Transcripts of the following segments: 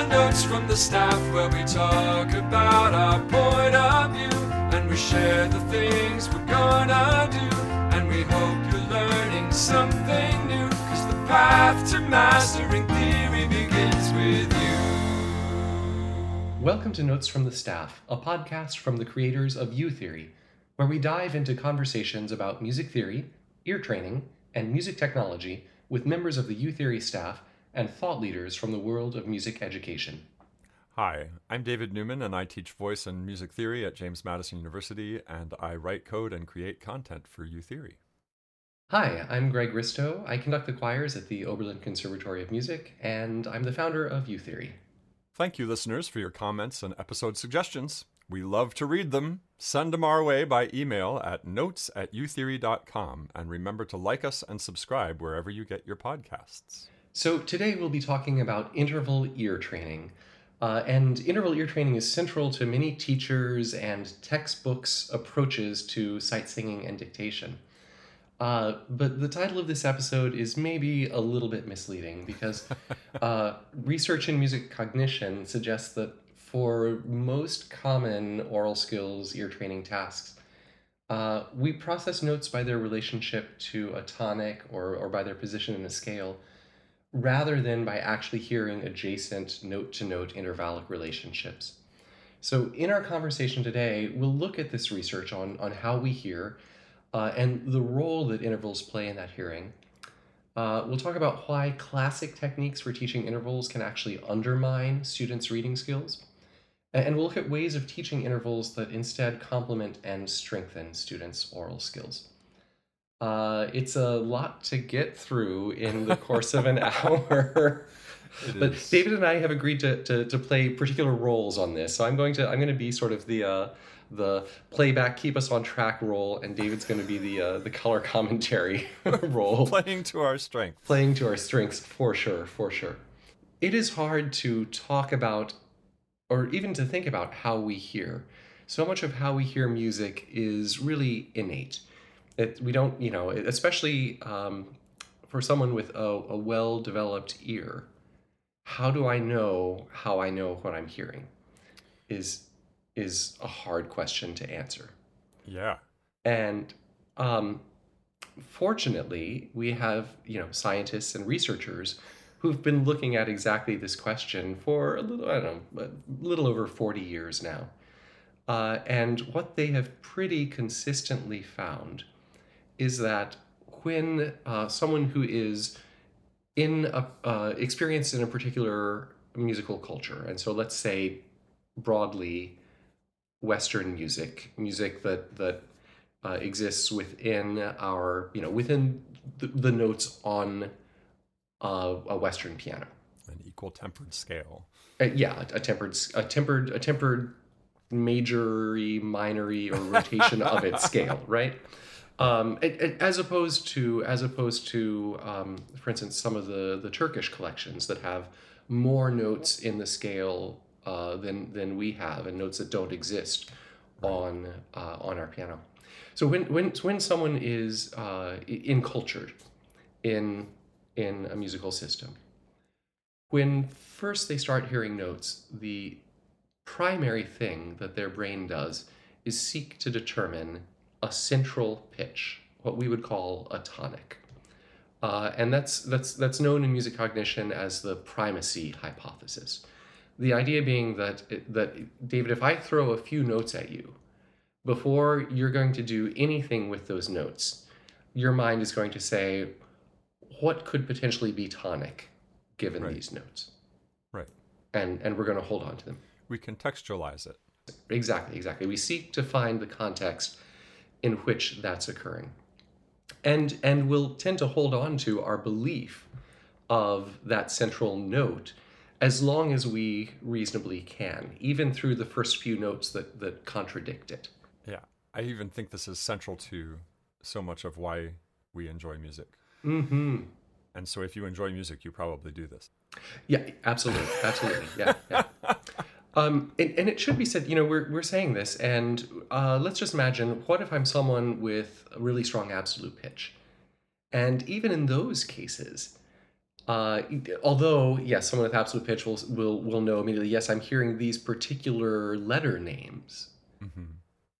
the notes from the staff where we talk about our point of view and we share the things we're gonna do. And we hope you're learning something new. Cause the path to mastering theory begins with you. Welcome to Notes from the Staff, a podcast from the creators of uTheory, where we dive into conversations about music theory, ear training, and music technology with members of the uTheory staff and thought leaders from the world of music education. Hi, I'm David Newman, and I teach voice and music theory at James Madison University, and I write code and create content for uTheory. Hi, I'm Greg Ristow. I conduct the choirs at the Oberlin Conservatory of Music, and I'm the founder of uTheory. Thank you, listeners, for your comments and episode suggestions. We love to read them. Send them our way by email at notes at utheory.com, and remember to like us and subscribe wherever you get your podcasts. So, today we'll be talking about interval ear training. Uh, and interval ear training is central to many teachers and textbooks' approaches to sight singing and dictation. Uh, but the title of this episode is maybe a little bit misleading because uh, research in music cognition suggests that for most common aural skills ear training tasks, uh, we process notes by their relationship to a tonic or, or by their position in a scale rather than by actually hearing adjacent note to note intervallic relationships. So, in our conversation today, we'll look at this research on, on how we hear uh, and the role that intervals play in that hearing. Uh, we'll talk about why classic techniques for teaching intervals can actually undermine students' reading skills. And we'll look at ways of teaching intervals that instead complement and strengthen students' aural skills. Uh, it's a lot to get through in the course of an hour. but is. David and I have agreed to, to, to play particular roles on this. So I'm going to I'm going to be sort of the uh, the playback, keep us on track role, and David's going to be the uh, the color commentary role, Playing to our strengths. playing to our strengths for sure, for sure. It is hard to talk about, or even to think about how we hear. So much of how we hear music is really innate. It, we don't, you know, especially um, for someone with a, a well developed ear. How do I know how I know what I'm hearing? Is is a hard question to answer. Yeah. And um, fortunately, we have you know scientists and researchers who've been looking at exactly this question for a little I don't know a little over forty years now. Uh, and what they have pretty consistently found is that when uh, someone who is in a uh, experienced in a particular musical culture, and so let's say broadly Western music, music that that uh, exists within our you know within the, the notes on uh, a Western piano. An equal tempered scale. Uh, yeah, a tempered, a tempered, a tempered majory, minory, or rotation of its scale, right? Um, it, it- as opposed to, as opposed to, um, for instance, some of the the Turkish collections that have more notes in the scale uh, than than we have, and notes that don't exist on uh, on our piano. So when when when someone is uh, incultured in in a musical system, when first they start hearing notes, the primary thing that their brain does is seek to determine a central pitch, what we would call a tonic. Uh, and that's, that's, that's known in music cognition as the primacy hypothesis. The idea being that, that, David, if I throw a few notes at you, before you're going to do anything with those notes, your mind is going to say, what could potentially be tonic given Right. these notes? Right. And, and we're going to hold on to them. We contextualize it. Exactly, exactly. We seek to find the context in which that's occurring. And and we'll tend to hold on to our belief of that central note as long as we reasonably can, even through the first few notes that, that contradict it. Yeah. I even think this is central to so much of why we enjoy music. Mm-hmm. And so if you enjoy music, you probably do this. Yeah, absolutely, absolutely. Yeah, yeah. Um, and, and it should be said, you know, we're, we're saying this, and uh, let's just imagine what if I'm someone with a really strong absolute pitch? And even in those cases, Uh, although, yes, someone with absolute pitch will, will will know immediately. Yes, I'm hearing these particular letter names. hmm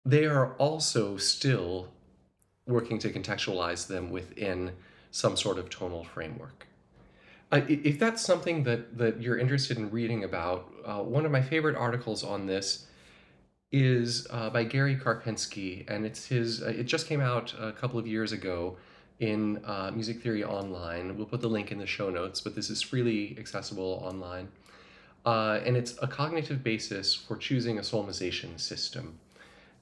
They are also still working to contextualize them within some sort of tonal framework. Uh, if that's something that that you're interested in reading about, uh, one of my favorite articles on this is uh, by Gary Karpinski, and it's his. Uh, it just came out a couple of years ago in uh, Music Theory Online. We'll put the link in the show notes, but this is freely accessible online, uh, and it's a cognitive basis for choosing a solmization system.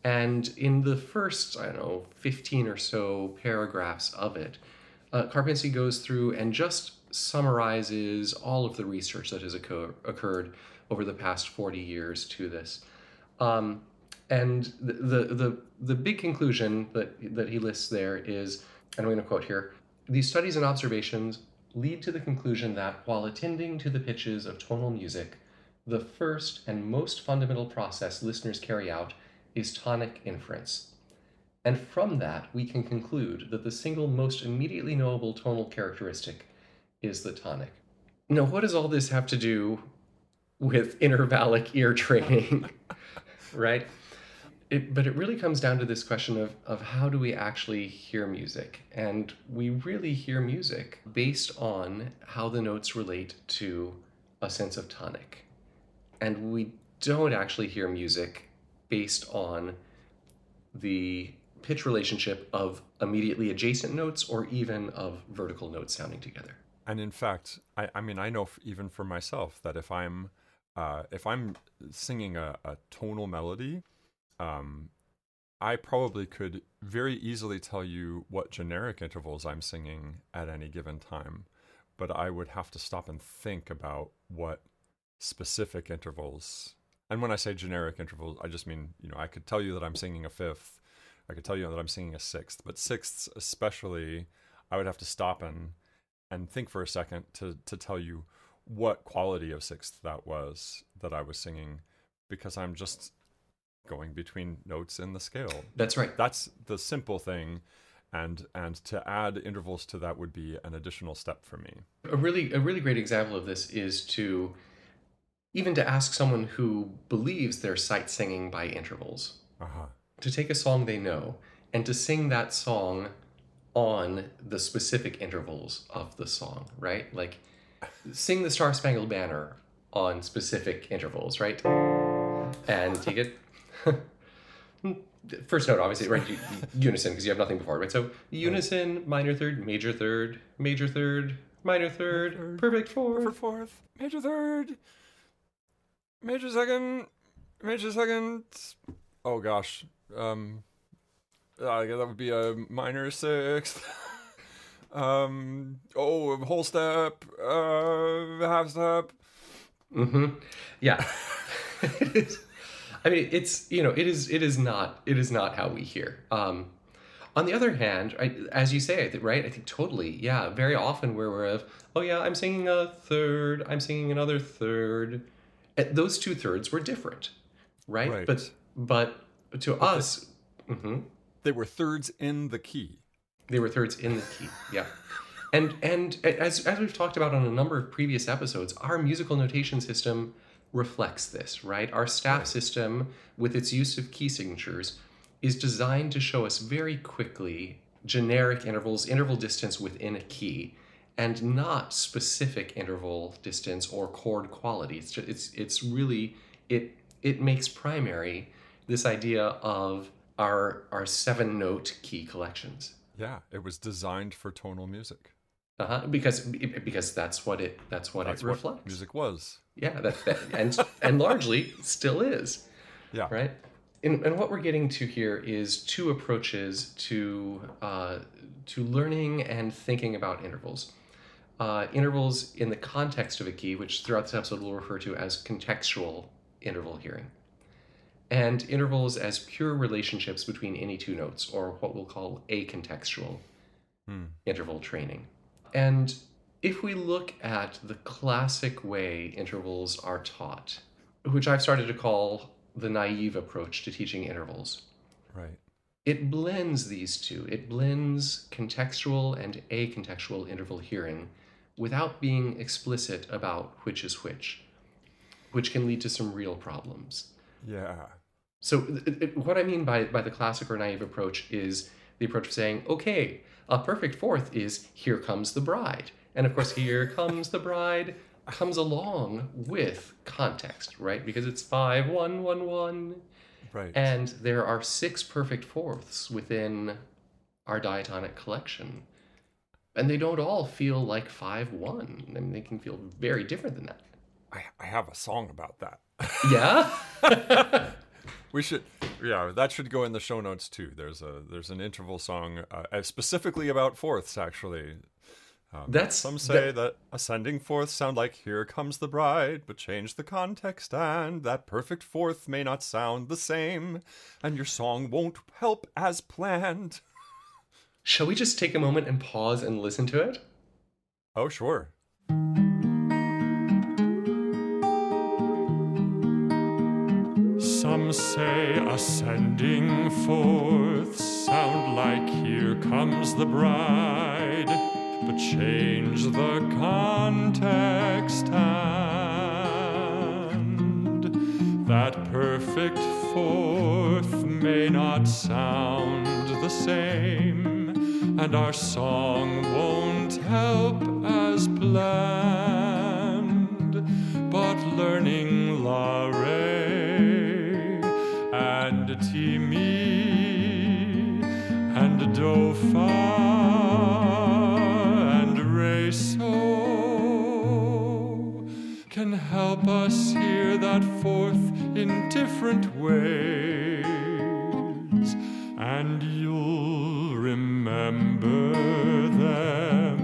And in the first, I don't know, 15 or so paragraphs of it, Karpinski goes through and just summarizes all of the research that has occur- occurred over the past 40 years to this. Um, and the, the, the, the big conclusion that, that he lists there is, and I'm going to quote here these studies and observations lead to the conclusion that while attending to the pitches of tonal music, the first and most fundamental process listeners carry out is tonic inference. And from that, we can conclude that the single most immediately knowable tonal characteristic is the tonic. Now, what does all this have to do with intervallic ear training? right? It, but it really comes down to this question of, of how do we actually hear music? And we really hear music based on how the notes relate to a sense of tonic. And we don't actually hear music based on the pitch relationship of immediately adjacent notes or even of vertical notes sounding together. And in fact, I, I mean, I know f- even for myself that if I'm uh, if I'm singing a, a tonal melody, um, I probably could very easily tell you what generic intervals I'm singing at any given time, but I would have to stop and think about what specific intervals. And when I say generic intervals, I just mean you know I could tell you that I'm singing a fifth, I could tell you that I'm singing a sixth, but sixths especially, I would have to stop and and think for a second to to tell you what quality of sixth that was that I was singing because I'm just going between notes in the scale. That's right. That's the simple thing and and to add intervals to that would be an additional step for me. A really a really great example of this is to even to ask someone who believes they're sight singing by intervals Uh-huh. to take a song they know and to sing that song on the specific intervals of the song, right? Like sing the Star Spangled Banner on specific intervals, right? And take it first note obviously right unison because you have nothing before right so unison minor third major third major third minor third third, perfect fourth For fourth, major third, major second, major second. Oh gosh. Um I guess that would be a minor sixth. um oh whole step, uh half step. Mm-hmm. Yeah. I mean, it's you know, it is it is not it is not how we hear. Um, on the other hand, I, as you say, right? I think totally. Yeah. Very often where we're of, oh yeah, I'm singing a third, I'm singing another third. Uh, Those two thirds were different, right? Right. But but to us, mhm, They were thirds in the key. they were thirds in the key. Yeah. And and as as we've talked about on a number of previous episodes, our musical notation system reflects this, right? Our staff system with its use of key signatures is designed to show us very quickly generic intervals, interval distance within a key, and not specific interval distance or chord quality. It's just, it's it's really it it makes primary this idea of our our seven note key collections. Yeah, it was designed for tonal music. Uh-huh, because because that's what it that's what That's it what reflects. music was. Yeah, that, that and and largely still is, Yeah. right? And, and what we're getting to here is two approaches to uh, to learning and thinking about intervals. Uh, intervals in the context of a key, which throughout this episode we'll refer to as contextual interval hearing, and intervals as pure relationships between any two notes, or what we'll call acontextual Hmm. interval training. And if we look at the classic way intervals are taught, which I've started to call the naive approach to teaching intervals, Right. it blends these two. It blends contextual and acontextual interval hearing without being explicit about which is which, which can lead to some real problems. Yeah. So, it, it- what I mean by, by the classic or naive approach is the approach of saying, okay, a perfect fourth is here comes the bride. And of course, here comes the bride comes along with context, right? Because it's five, one, one, one. Right. And there are six perfect fourths within our diatonic collection. And they don't all feel like 5 1. I mean, they can feel very different than that. I, I have a song about that. Yeah? We should, yeah, that should go in the show notes too. There's a there's an interval song uh, uh, specifically about fourths. Actually, um, That's some say that- that ascending fourths sound like "Here comes the bride," but change the context, and that perfect fourth may not sound the same, and your song won't help as planned. Shall we just take a moment and pause and listen to it? Oh, sure. Say ascending fourths sound like here comes the bride, but change the context and that perfect fourth may not sound the same, and our song won't help as planned, but learning La Re and Ti Mi and Do Fa and Re So can help us hear that fourth in different ways, and you'll remember them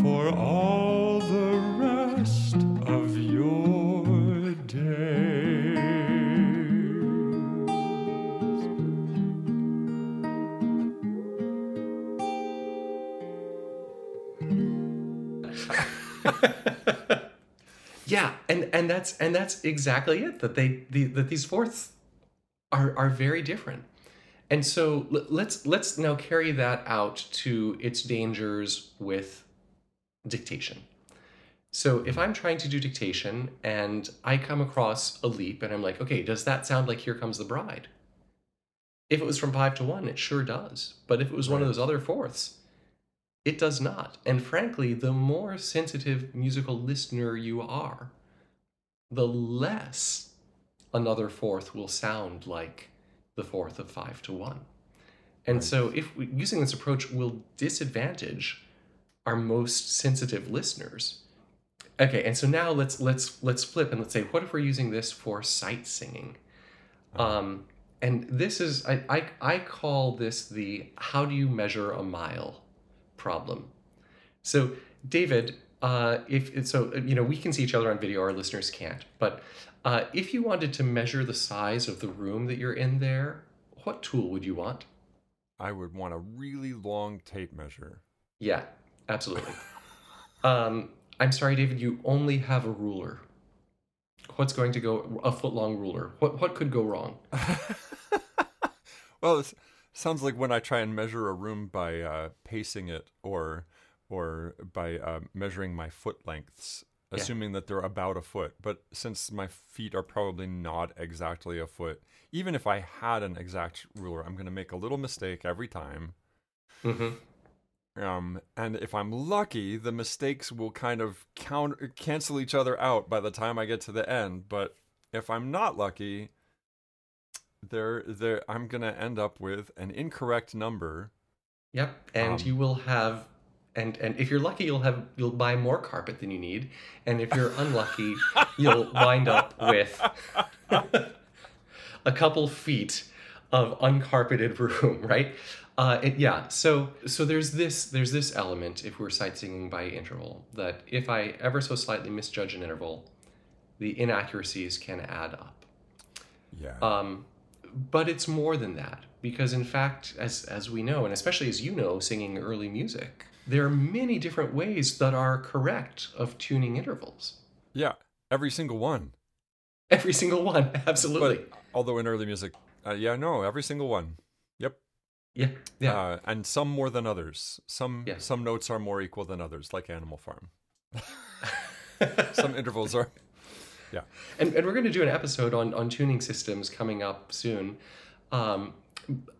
for all Yeah, and and that's and that's exactly it. That they the, that these fourths are are very different, and so let's let's now carry that out to its dangers with dictation. So if I'm trying to do dictation and I come across a leap and I'm like, okay, does that sound like "Here Comes the Bride"? If it was from five to one, it sure does. But if it was one of those other fourths, it does not. And frankly, the more sensitive musical listener you are, the less another fourth will sound like the fourth of five to one. And Right. so, if we, using this approach will disadvantage our most sensitive listeners. Okay, and so now let's let's let's flip and let's say, what if we're using this for sight singing? Um, and this is I, I I call this the how do you measure a mile problem. So David, uh, if so, you know we can see each other on video, our listeners can't. But uh, if you wanted to measure the size of the room that you're in there, what tool would you want? I would want a really long tape measure. Yeah, absolutely. um, I'm sorry, David, you only have a ruler. What's going to go a foot long ruler? What what could go wrong? well, it sounds like when I try and measure a room by uh, pacing it or or by uh, measuring my foot lengths, Yeah. assuming that they're about a foot. But since my feet are probably not exactly a foot, even if I had an exact ruler, I'm going to make a little mistake every time. hmm Um, and if I'm lucky, the mistakes will kind of counter cancel each other out by the time I get to the end. But if I'm not lucky, there, there, I'm gonna end up with an incorrect number. Yep, and Um, you will have, and and if you're lucky, you'll have you'll buy more carpet than you need, and if you're unlucky, you'll wind up with a couple feet of uncarpeted room, right? Uh, and yeah, so so there's this there's this element if we're sight singing by interval that if I ever so slightly misjudge an interval, the inaccuracies can add up. Yeah. Um, but it's more than that because, in fact, as as we know, and especially as you know, singing early music, there are many different ways that are correct of tuning intervals. yeah. Every single one. Every single one, absolutely. But although in early music, uh, yeah, no, every single one. Yep. Yeah, yeah. uh, and some more than others. Some Yeah. some notes are more equal than others, like Animal Farm. some intervals are. Yeah. and, and we're going to do an episode on, on tuning systems coming up soon. Um,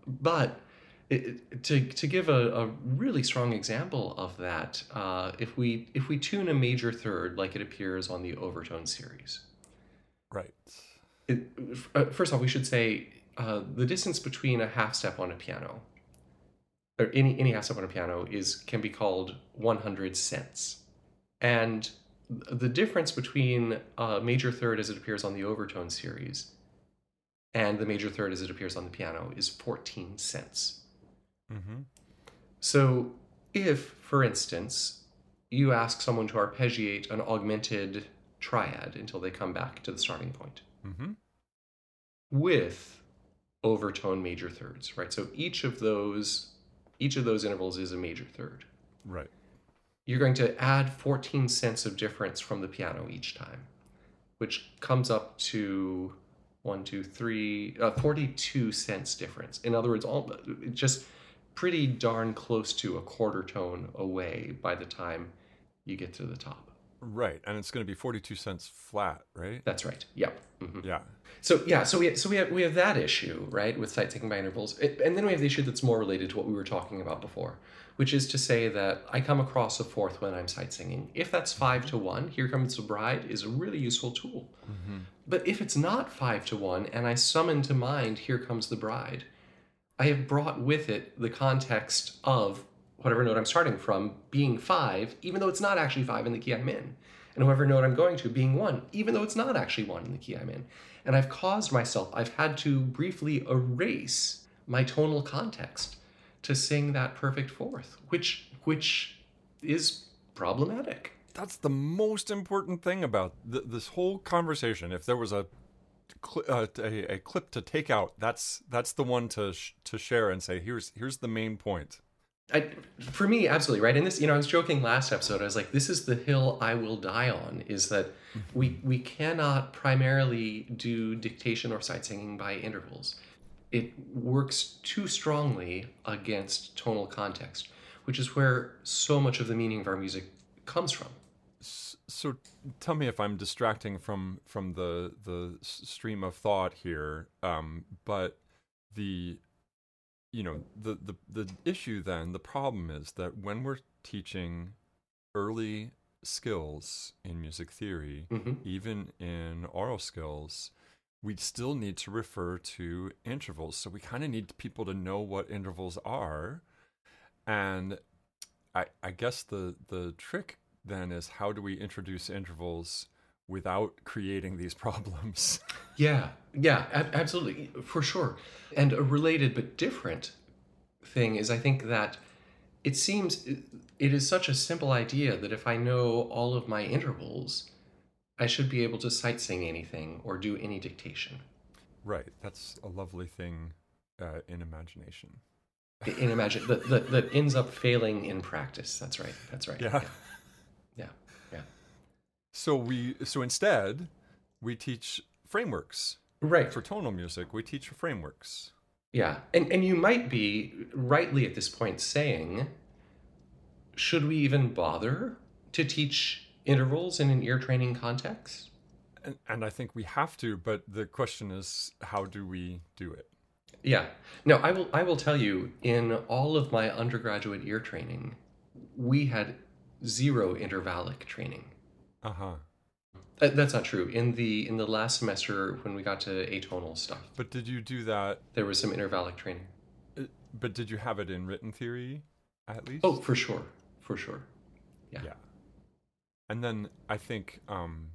but it, to, to give a, a really strong example of that, uh, if we if we tune a major third like it appears on the overtone series, Right. it, uh, first off, we should say uh, the distance between a half step on a piano, or any any half step on a piano, is can be called 100 cents, and the difference between a major third as it appears on the overtone series and the major third as it appears on the piano is 14 cents. Mm-hmm. So, if, for instance, you ask someone to arpeggiate an augmented triad until they come back to the starting point, Mm-hmm. with overtone major thirds, right? So each of those each of those intervals is a major third. Right. You're going to add 14 cents of difference from the piano each time, which comes up to one, two, three, uh, 42 cents difference. In other words, all just pretty darn close to a quarter tone away by the time you get to the top. Right. And it's going to be 42 cents flat, right? That's right. Yep. Mhm. Yeah. So yeah, so we so we have we have that issue right with sight taking by intervals, It- and then we have the issue that's more related to what we were talking about before, which is to say that I come across a fourth when I'm sight singing. If that's five to one, here comes the bride is a really useful tool. Mm-hmm. But if it's not five to one, and I summon to mind here comes the bride, I have brought with it the context of whatever note I'm starting from being five, even though it's not actually five in the key I'm in. And whatever note I'm going to being one, even though it's not actually one in the key I'm in. And I've caused myself, I've had to briefly erase my tonal context to sing that perfect fourth, which which is problematic. That's the most important thing about th- this whole conversation. If there was a, cl- uh, a a clip to take out, that's that's the one to sh- to share and say here's here's the main point. I, for me, absolutely right. And this, you know, I was joking last episode. I was like, "This is the hill I will die on." Is that we we cannot primarily do dictation or sight singing by intervals. It works too strongly against tonal context, which is where so much of the meaning of our music comes from. So tell me if I'm distracting from from the the stream of thought here. Um, but the you know the the the issue then the problem is that when we're teaching early skills in music theory, hmm even in aural skills, we still need to refer to intervals. So we kind of need people to know what intervals are. And I, I guess the, the trick then is how do we introduce intervals without creating these problems? Yeah, yeah, ab- absolutely, for sure. And a related but different thing is I think that it seems it is such a simple idea that if I know all of my intervals, I should be able to sight sing anything or do any dictation. right. That's a lovely thing uh, in imagination. In imagine that, that that ends up failing in practice. That's right. That's right. Yeah. Yeah. Yeah. So we so instead we teach frameworks Right. for tonal music. We teach frameworks. Yeah, and and you might be rightly at this point saying, should we even bother to teach intervals in an ear training context? And, and I think we have to, but the question is, how do we do it? Yeah. No, I will I will tell you in all of my undergraduate ear training, we had zero intervallic training. Uh huh. Uh, that's not true. In the in the last semester when we got to atonal stuff, But did you do that? there was some intervallic training. uh, But did you have it in written theory, at least? Oh, for sure. For sure. yeah. And then I think, um,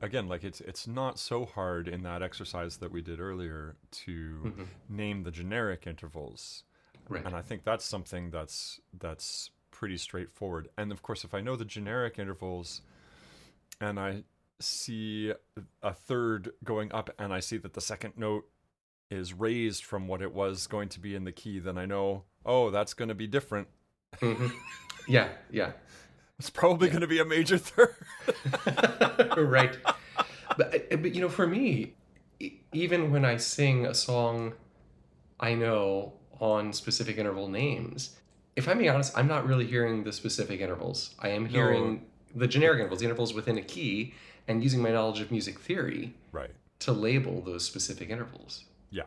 again, like it's it's not so hard in that exercise that we did earlier to Mhm. name the generic intervals, Right. and I think that's something that's that's pretty straightforward. And of course, if I know the generic intervals, and I see a third going up, and I see that the second note is raised from what it was going to be in the key, then I know, oh, that's going to be different. Mhm. Yeah, yeah. It's probably going to be a major third. right. But, but you know, for me, even when I sing a song I know on specific interval names. If I'm being honest, I'm not really hearing the specific intervals. I am hearing the generic intervals, the intervals within a key, and using my knowledge of music theory Right. to label those specific intervals. Yeah.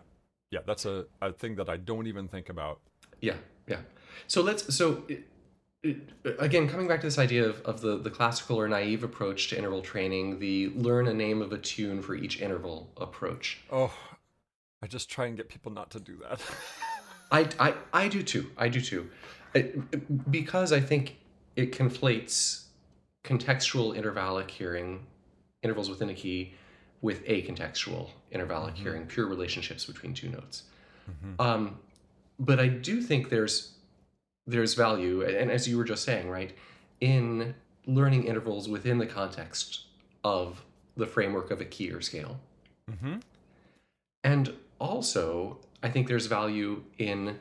Yeah. That's a, a thing that I don't even think about. Yeah, yeah. So let's so again coming back to this idea of, of the the classical or naive approach to interval training, the learn a name of a tune for each interval approach. Oh, I just try and get people not to do that. I I, I do too. I do too, because I think it conflates contextual intervallic hearing, intervals within a key, with a contextual intervallic hearing, pure relationships between two notes. Um, but I do think there's there's value, and as you were just saying, right, in learning intervals within the context of the framework of a key or scale. mm-hmm. And also, I think there's value in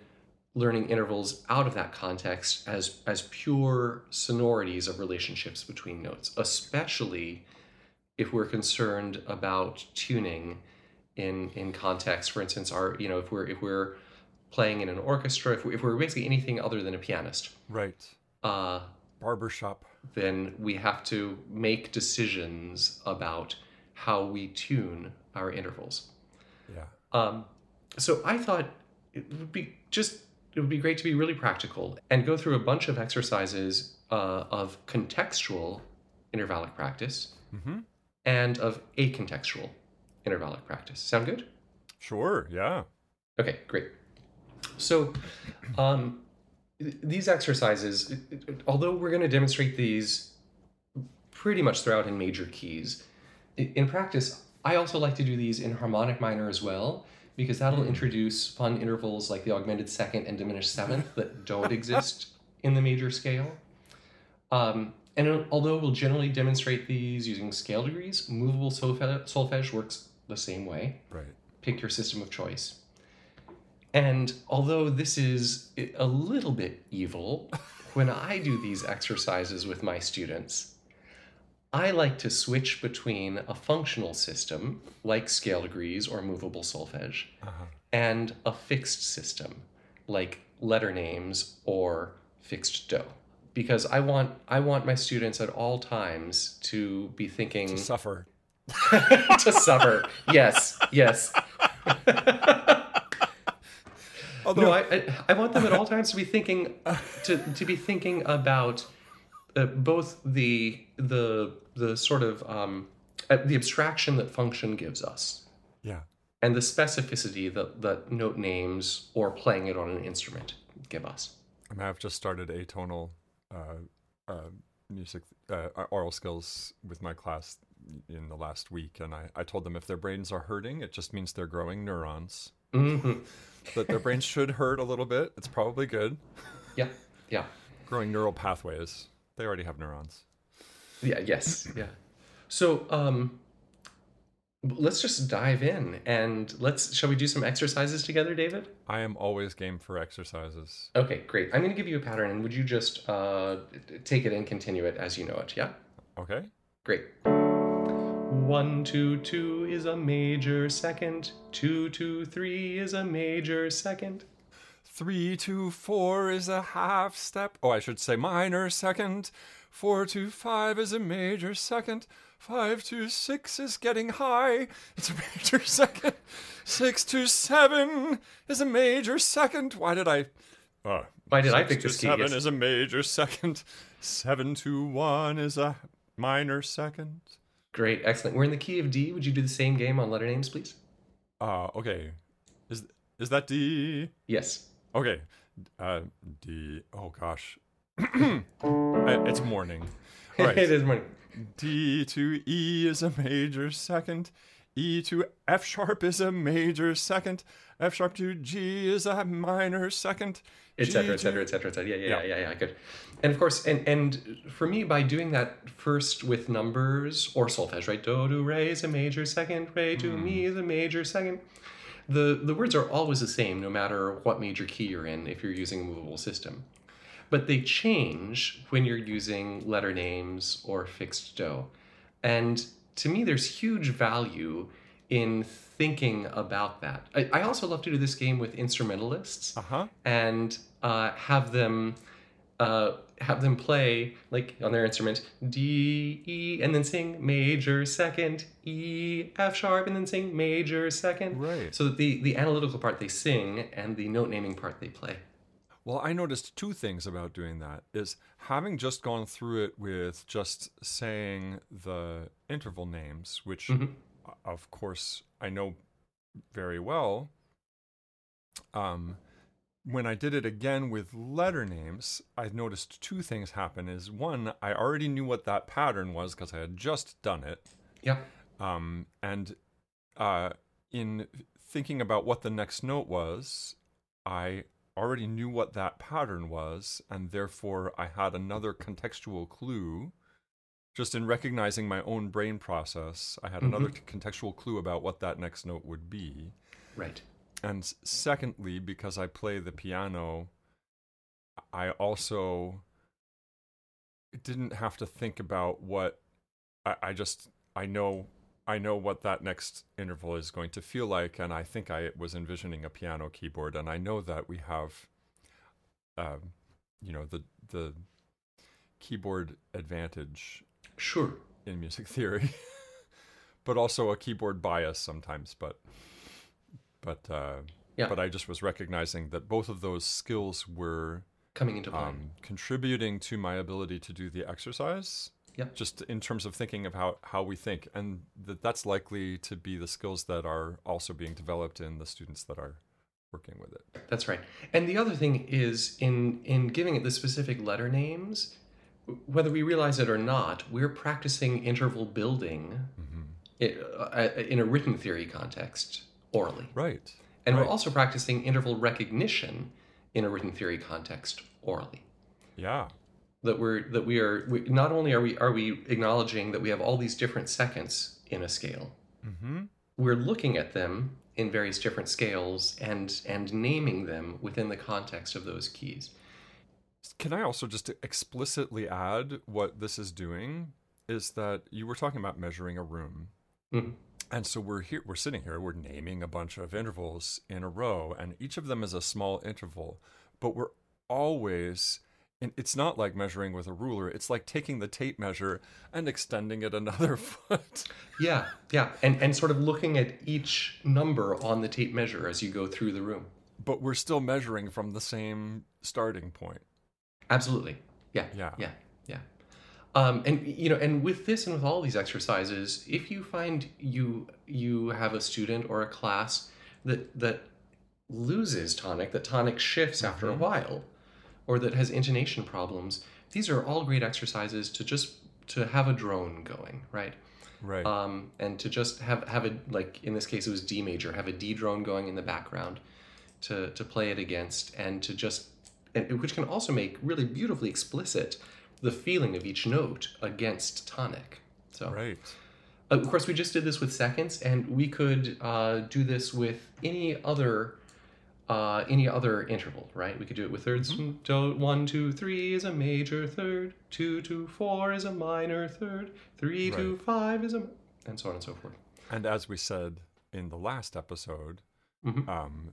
learning intervals out of that context as as pure sonorities of relationships between notes, especially if we're concerned about tuning in in context. For instance, our you know if we're if we're playing in an orchestra, if we're, if we're basically anything other than a pianist, Right. uh, Barbershop. then we have to make decisions about how we tune our intervals. Yeah. Um, so I thought it would be just it would be great to be really practical and go through a bunch of exercises uh, of contextual intervallic practice Mm-hmm. and of acontextual intervallic practice. Sound good? Sure. Yeah. Okay, great. So, um, these exercises, although we're going to demonstrate these pretty much throughout in major keys, in practice, I also like to do these in harmonic minor as well, because that'll introduce fun intervals like the augmented second and diminished seventh that don't exist in the major scale. Um, and although we'll generally demonstrate these using scale degrees, movable solfe- solfege works the same way Right. pick your system of choice. And although this is a little bit evil, when I do these exercises with my students, I like to switch between a functional system, like scale degrees or movable solfege, Uh-huh. and a fixed system, like letter names or fixed do. Because I want I want my students at all times to be thinking To suffer. to suffer. Yes, yes. Although, no, I, I I want them at all times to be thinking to to be thinking about uh, both the the the sort of um, uh, the abstraction that function gives us yeah. and the specificity that that note names or playing it on an instrument give us. I mean, I've just started atonal uh, uh, music, uh, aural skills with my class in the last week, and I, I told them if their brains are hurting, it just means they're growing neurons. Hmm That their brains should hurt a little bit. It's probably good. Yeah, yeah, Growing neural pathways. They already have neurons. yeah. Yes, yeah. So um, let's just dive in and let's. Shall we do some exercises together, David? I am always game for exercises. Okay, great. I'm going to give you a pattern, and would you just uh, take it and continue it as you know it? Yeah? Okay? Great. One, two, two is a major second. Two, two, three is a major second. Three to four is a half step. Oh, I should say minor second. Four to five is a major second. Five to six is getting high. It's a major second. Six to seven is a major second. Why did I? Uh, Why did I pick this key? Seven Yes. is a major second. Seven to one is a minor second. Great, excellent. We're in the key of D. Would you do the same game on letter names, please? Uh, okay. Is is that D? Yes. Okay. Uh, D. Oh gosh. It's morning. All right. it is morning. D to E is a major second. E to F sharp is a major second. F sharp to G is a minor second. etc etc etc etc yeah yeah Yeah. yeah good. And of course and and for me by doing that first with numbers or solfege right? Do do re is a major second re to mm. mi is a major second. The the words are always the same no matter what major key you're in if you're using a movable system. But they change when you're using letter names or fixed do. And to me there's huge value in thinking about that. I, I also love to do this game with instrumentalists Uh huh. and uh, have them uh, have them play like on their instrument D E and then sing major second E F sharp and then sing major second. Right. So that the the analytical part they sing and the note naming part they play. Well, I noticed two things about doing that is having just gone through it with just saying the interval names, which Mhm. Of course I know very well. Um when I did it again with letter names, I noticed two things happen is one, I already knew what that pattern was because I had just done it. Yeah. Um, and uh, in thinking about what the next note was, I already knew what that pattern was, and therefore I had another contextual clue. Just in recognizing my own brain process, I had another Mm-hmm. contextual clue about what that next note would be. Right. And secondly, because I play the piano, I also didn't have to think about what I, I just I know I know what that next interval is going to feel like, and I think I was envisioning a piano keyboard, and I know that we have, um, you know, the the keyboard advantage Sure. in music theory, but also a keyboard bias sometimes. But but uh, Yeah. but I just was recognizing that both of those skills were Coming into play. um, contributing to my ability to do the exercise. Yeah. Just in terms of thinking of how, how we think, and that that's likely to be the skills that are also being developed in the students that are working with it. That's right. And the other thing is in in giving it the specific letter names, whether we realize it or not, we're practicing interval building i- uh, in a written theory context orally. Right. And right. we're also practicing interval recognition in a written theory context orally. Yeah. That we're that we are we, not only are we are we acknowledging that we have all these different seconds in a scale, Mm-hmm. we're looking at them in various different scales and and naming them within the context of those keys. Can I also just explicitly add what this is doing is that you were talking about measuring a room. Mhm. And so we're here we're sitting here, we're naming a bunch of intervals in a row and each of them is a small interval, but we're always and it's not like measuring with a ruler. It's like taking the tape measure and extending it another foot. Yeah, yeah, and and sort of looking at each number on the tape measure as you go through the room. But we're still measuring from the same starting point. Absolutely. Yeah. Yeah. Yeah. Yeah. Um, and you know, and with this and with all these exercises, if you find you you have a student or a class that that loses tonic, that tonic shifts after a while, or that has intonation problems, these are all great exercises to just to have a drone going, right? Right. um, and to just have have a like in this case it was D major, have a D drone going in the background to to play it against, and to just and, which can also make really beautifully explicit the feeling of each note against tonic. So right. of course we just did this with seconds, and we could uh, do this with any other. Uh, any other interval, right? We could do it with thirds. Do- One, two, three is a major third. Two, two, four is a minor third. Three, two, five is a, and so on and so forth. And as we said in the last episode, Mhm. um,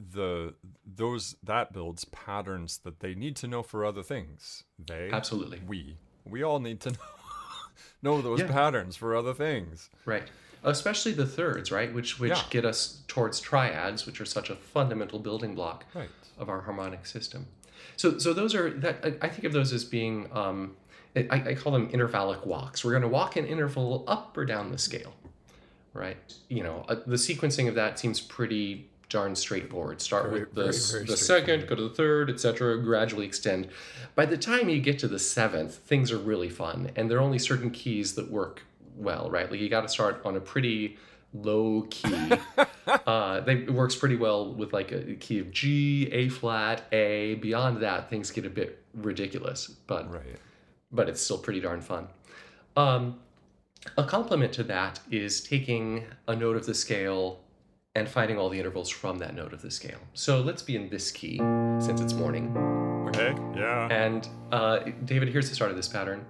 the those that builds patterns that they need to know for other things. They Absolutely. we we all need to know, know those Yeah. patterns for other things. Right. Especially the thirds, right? Which which Yeah. get us towards triads, which are such a fundamental building block Right. of our harmonic system. So so those are that I, I think of those as being um, I, I call them intervallic walks. We're going to walk an interval up or down the scale, right? You know, uh, the sequencing of that seems pretty darn straightforward. Start Very- with the, very, very the second, go to the third, etc. Gradually extend. By the time you get to the seventh, things are really fun, and there are only certain keys that work well, right? Like you got to start on a pretty low key. uh, they, it works pretty well with like a key of G, A flat, A. Beyond that, things get a bit ridiculous, but Right. but it's still pretty darn fun. Um, a complement to that is taking a note of the scale and finding all the intervals from that note of the scale. So let's be in this key since it's morning. Okay. Yeah. And uh, David, here's the start of this pattern.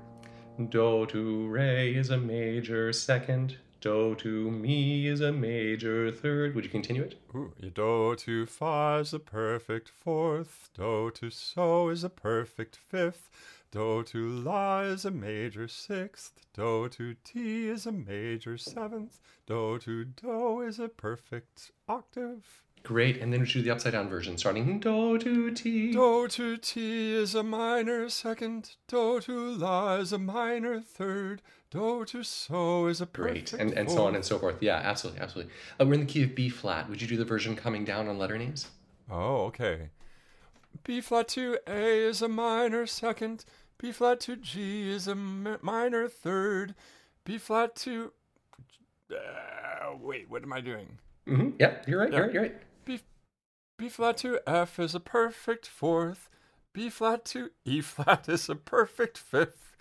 Do to re is a major second. Do to mi is a major third. Would you continue it? Ooh, do to fa is a perfect fourth. Do to so is a perfect fifth. Do to la is a major sixth. Do to ti is a major seventh. Do to do is a perfect octave. Great. And then we should do the upside down version, starting do to ti. Do to ti is a minor second. Do to la is a minor third. Do to so is a perfect Great. And, and so on and so forth. Yeah, absolutely. Absolutely. Uh, we're in the key of B flat. Would you do the version coming down on letter names? Oh, okay. B flat to A is a minor second. B flat to G is a minor third. B flat to. Uh, wait, what am I doing? Mm-hmm. Yep, you're right. Yeah. You're right. You're right. B, B flat to F is a perfect fourth. B flat to E flat is a perfect fifth.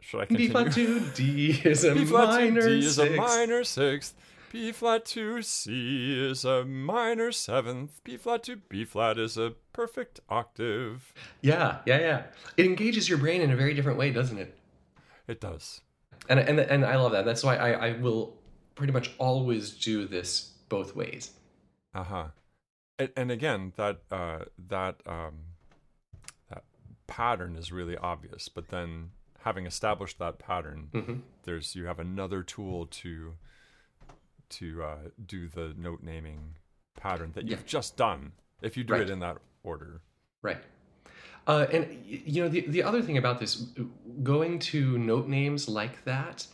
Should I continue? B flat to D is a B flat minor to D is a minor sixth. B flat to C is a minor seventh. B flat to B flat is a perfect octave. Yeah, yeah, yeah. It engages your brain in a very different way, doesn't it? It does. And and and I love that. That's why I, I will pretty much always do this both ways. Uh huh. And, and again, that uh, that um, that pattern is really obvious. But then, having established that pattern, Mhm. there's you have another tool to to uh, do the note naming pattern that you've Yeah. just done. If you do Right. it in that order. Right. Uh, and you know the the other thing about this, going to note names like that,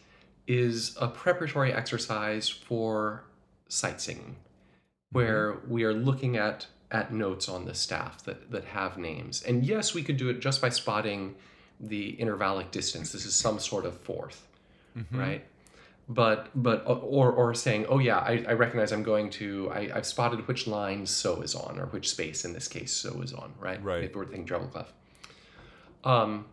is a preparatory exercise for sight singing, where we are looking at at notes on the staff that that have names. And yes, we could do it just by spotting the intervallic distance. This is some sort of fourth, right? But but or or saying, oh yeah, I, I recognize I'm going to I, I've spotted which line so is on, or which space in this case so is on, right? Right. If we're thinking treble clef. Um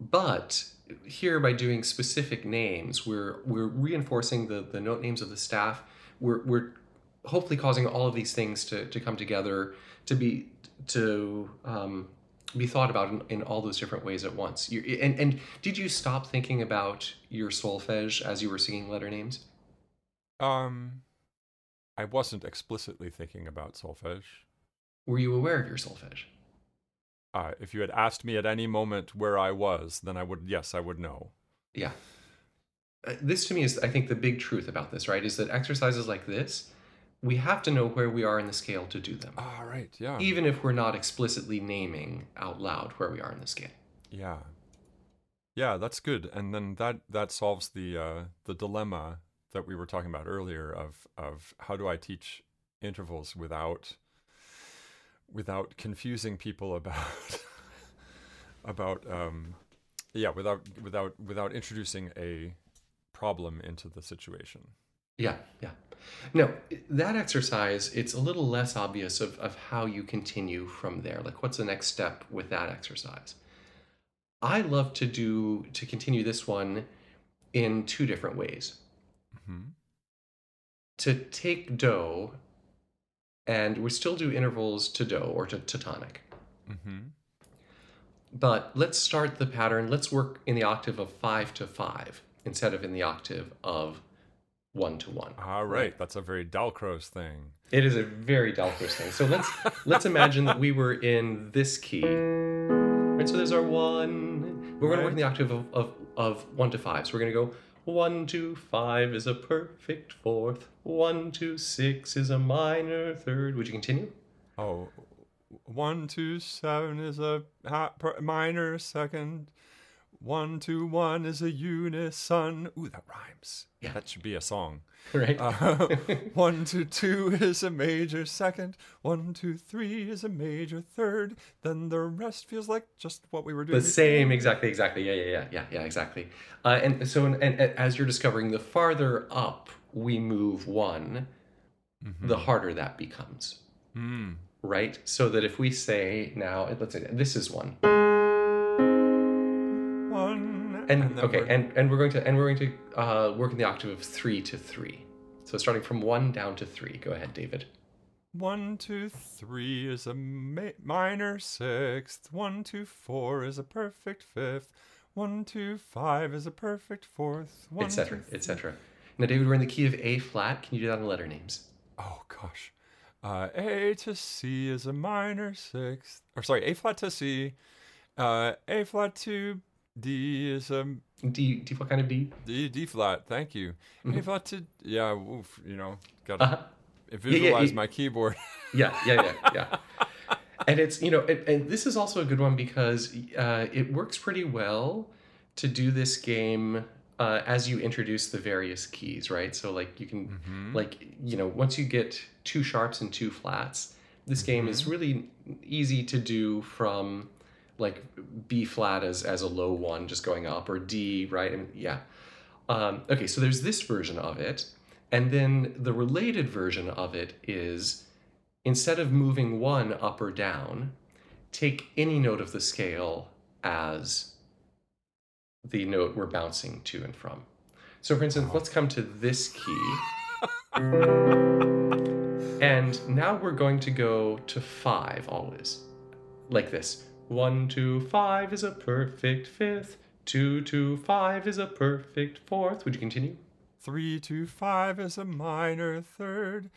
but here by doing specific names, we're we're reinforcing the, the note names of the staff. We're we're hopefully causing all of these things to, to come together to be to um, be thought about in, in all those different ways at once. You, and and did you stop thinking about your solfege as you were singing letter names? Um, I wasn't explicitly thinking about solfege. Were you aware of your solfege? Uh, if you had asked me at any moment where I was, then I would, yes, I would know. Yeah. Uh, This to me is, I think, the big truth about this, right? Is that exercises like this, we have to know where we are in the scale to do them, Ah, right, yeah. even if we're not explicitly naming out loud where we are in the scale. Yeah. Yeah, that's good. And then that that solves the uh the dilemma that we were talking about earlier of of how do I teach intervals without without confusing people about about um yeah, without without without introducing a problem into the situation. Yeah, yeah. Now, that exercise, it's a little less obvious of, of how you continue from there. Like, what's the next step with that exercise? I love to do, to continue this one in two different ways. Mhm. To take do, and we still do intervals to do or to, to tonic. Mhm. But let's start the pattern. Let's work in the octave of five to five instead of in the octave of one to one. All right, that's a very Dalcroze thing. It is a very Dalcroze thing. So let's let's imagine that we were in this key. Right, so there's our one. We're going to work in the octave of, of, of one to five. So we're going to go one to five is a perfect fourth. One to six is a minor third. Would you continue? Oh, one two seven is a minor second. One two one is a unison. Ooh, that rhymes. Yeah. that should be a song. Right. Uh, one two two is a major second. One two three is a major third. Then the rest feels like just what we were doing. the same, exactly, exactly. Yeah, yeah, yeah, yeah, yeah, exactly. Uh, and so, and, and as you're discovering, the farther up we move one, the harder that becomes. Mm. right? So that if we say now, let's say this is one, One and, okay, we're- and and we're going to and we're going to uh, work in the octave of three to three. So starting from one down to three. Go ahead, David. One, two, three is a ma- minor sixth. One, two, four is a perfect fifth. One, two, five is a perfect fourth. One, etc., two, etc. Now, David, we're in the key of A flat. Can you do that in letter names? Oh gosh. Uh, a to C is a minor sixth. Or sorry, A flat to C. Uh, a flat to D is um D D what kind of D? D, D flat. Thank you. A flat to yeah. Oof, you know, gotta Uh-huh. visualize yeah. my keyboard. Yeah, yeah, yeah, yeah. and it's you know, and, and this is also a good one because uh, it works pretty well to do this game uh, as you introduce the various keys, right? So like you can like you know once you get two sharps and two flats, this game is really easy to do from like B flat as as a low one just going up or D right and yeah. Um, okay, so there's this version of it, and then the related version of it is instead of moving one up or down, take any note of the scale as the note we're bouncing to and from. So, for instance, let's come to this key. and now we're going to go to five always, like this. One, two, five is a perfect fifth. Two, two, five is a perfect fourth. Would you continue? Three to five is a minor third.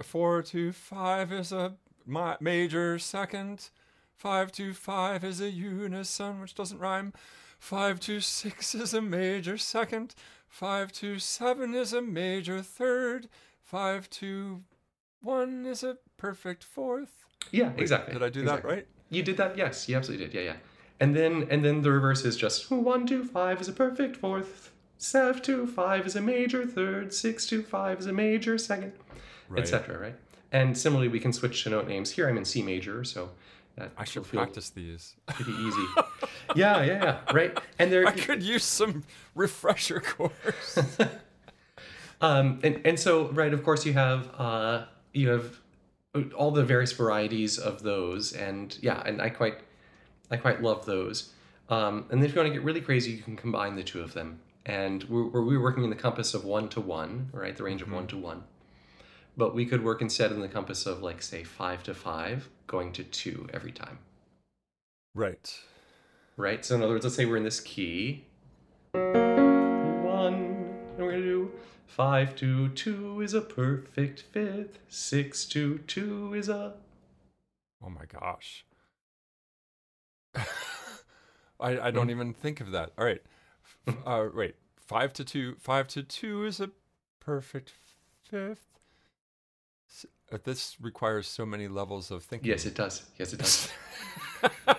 Four to five is a mi- major second. Five to five is a unison, which doesn't rhyme. Five to six is a major second. Five to seven is a major third. Five to one is a perfect fourth. Yeah, exactly. Did I do exactly. that right? You did that, yes. You absolutely did. Yeah, yeah. And then and then the reverse is just one, two, five is a perfect fourth. Seven, two, five is a major third. Six, two, five is a major second, Right. etc. Right. And similarly, we can switch to note names. Here, I'm in C major, so that I should practice these. pretty easy. yeah, yeah, yeah. Right. And there, I could use some refresher course. Um, and, and so, right, of course, you have uh, you have all the various varieties of those, and yeah, and I quite I quite love those. Um, and then if you want to get really crazy, you can combine the two of them. And we're, we're, we're working in the compass of one to one, right? The range of one to one. But we could work instead in the compass of like say five to five, going to two every time, right. right? So in other words, let's say we're in this key, one, and we're gonna do five to two is a perfect fifth. Six to two is a Oh my gosh. I, I don't even think of that. All right. Uh, wait. Five to two. Five to two is a perfect fifth. Uh, This requires so many levels of thinking. yes, it does. Yes, it does.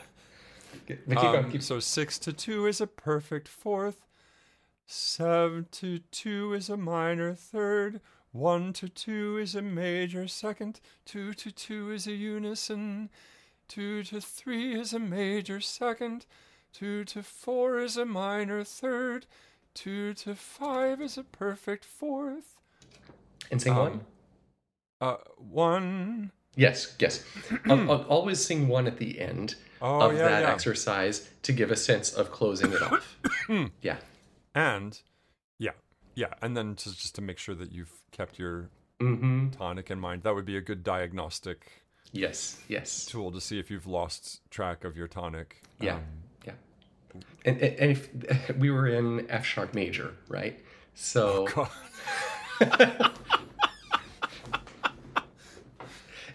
Keep keep going. Um, so six to two is a perfect fourth. Seven to two is a minor third. One to two is a major second. Two to two is a unison. Two to three is a major second. Two to four is a minor third. Two to five is a perfect fourth. and sing um, one. Uh, one. Yes, yes. I'll, I'll always sing one at the end Oh of yeah, that yeah. exercise to give a sense of closing it off. yeah. And yeah, yeah, and then to, just to make sure that you've kept your Mm-hmm. tonic in mind. That would be a good diagnostic Yes. Yes. tool to see if you've lost track of your tonic. Yeah. Um, Yeah. And, and if we were in F sharp major, right? So God.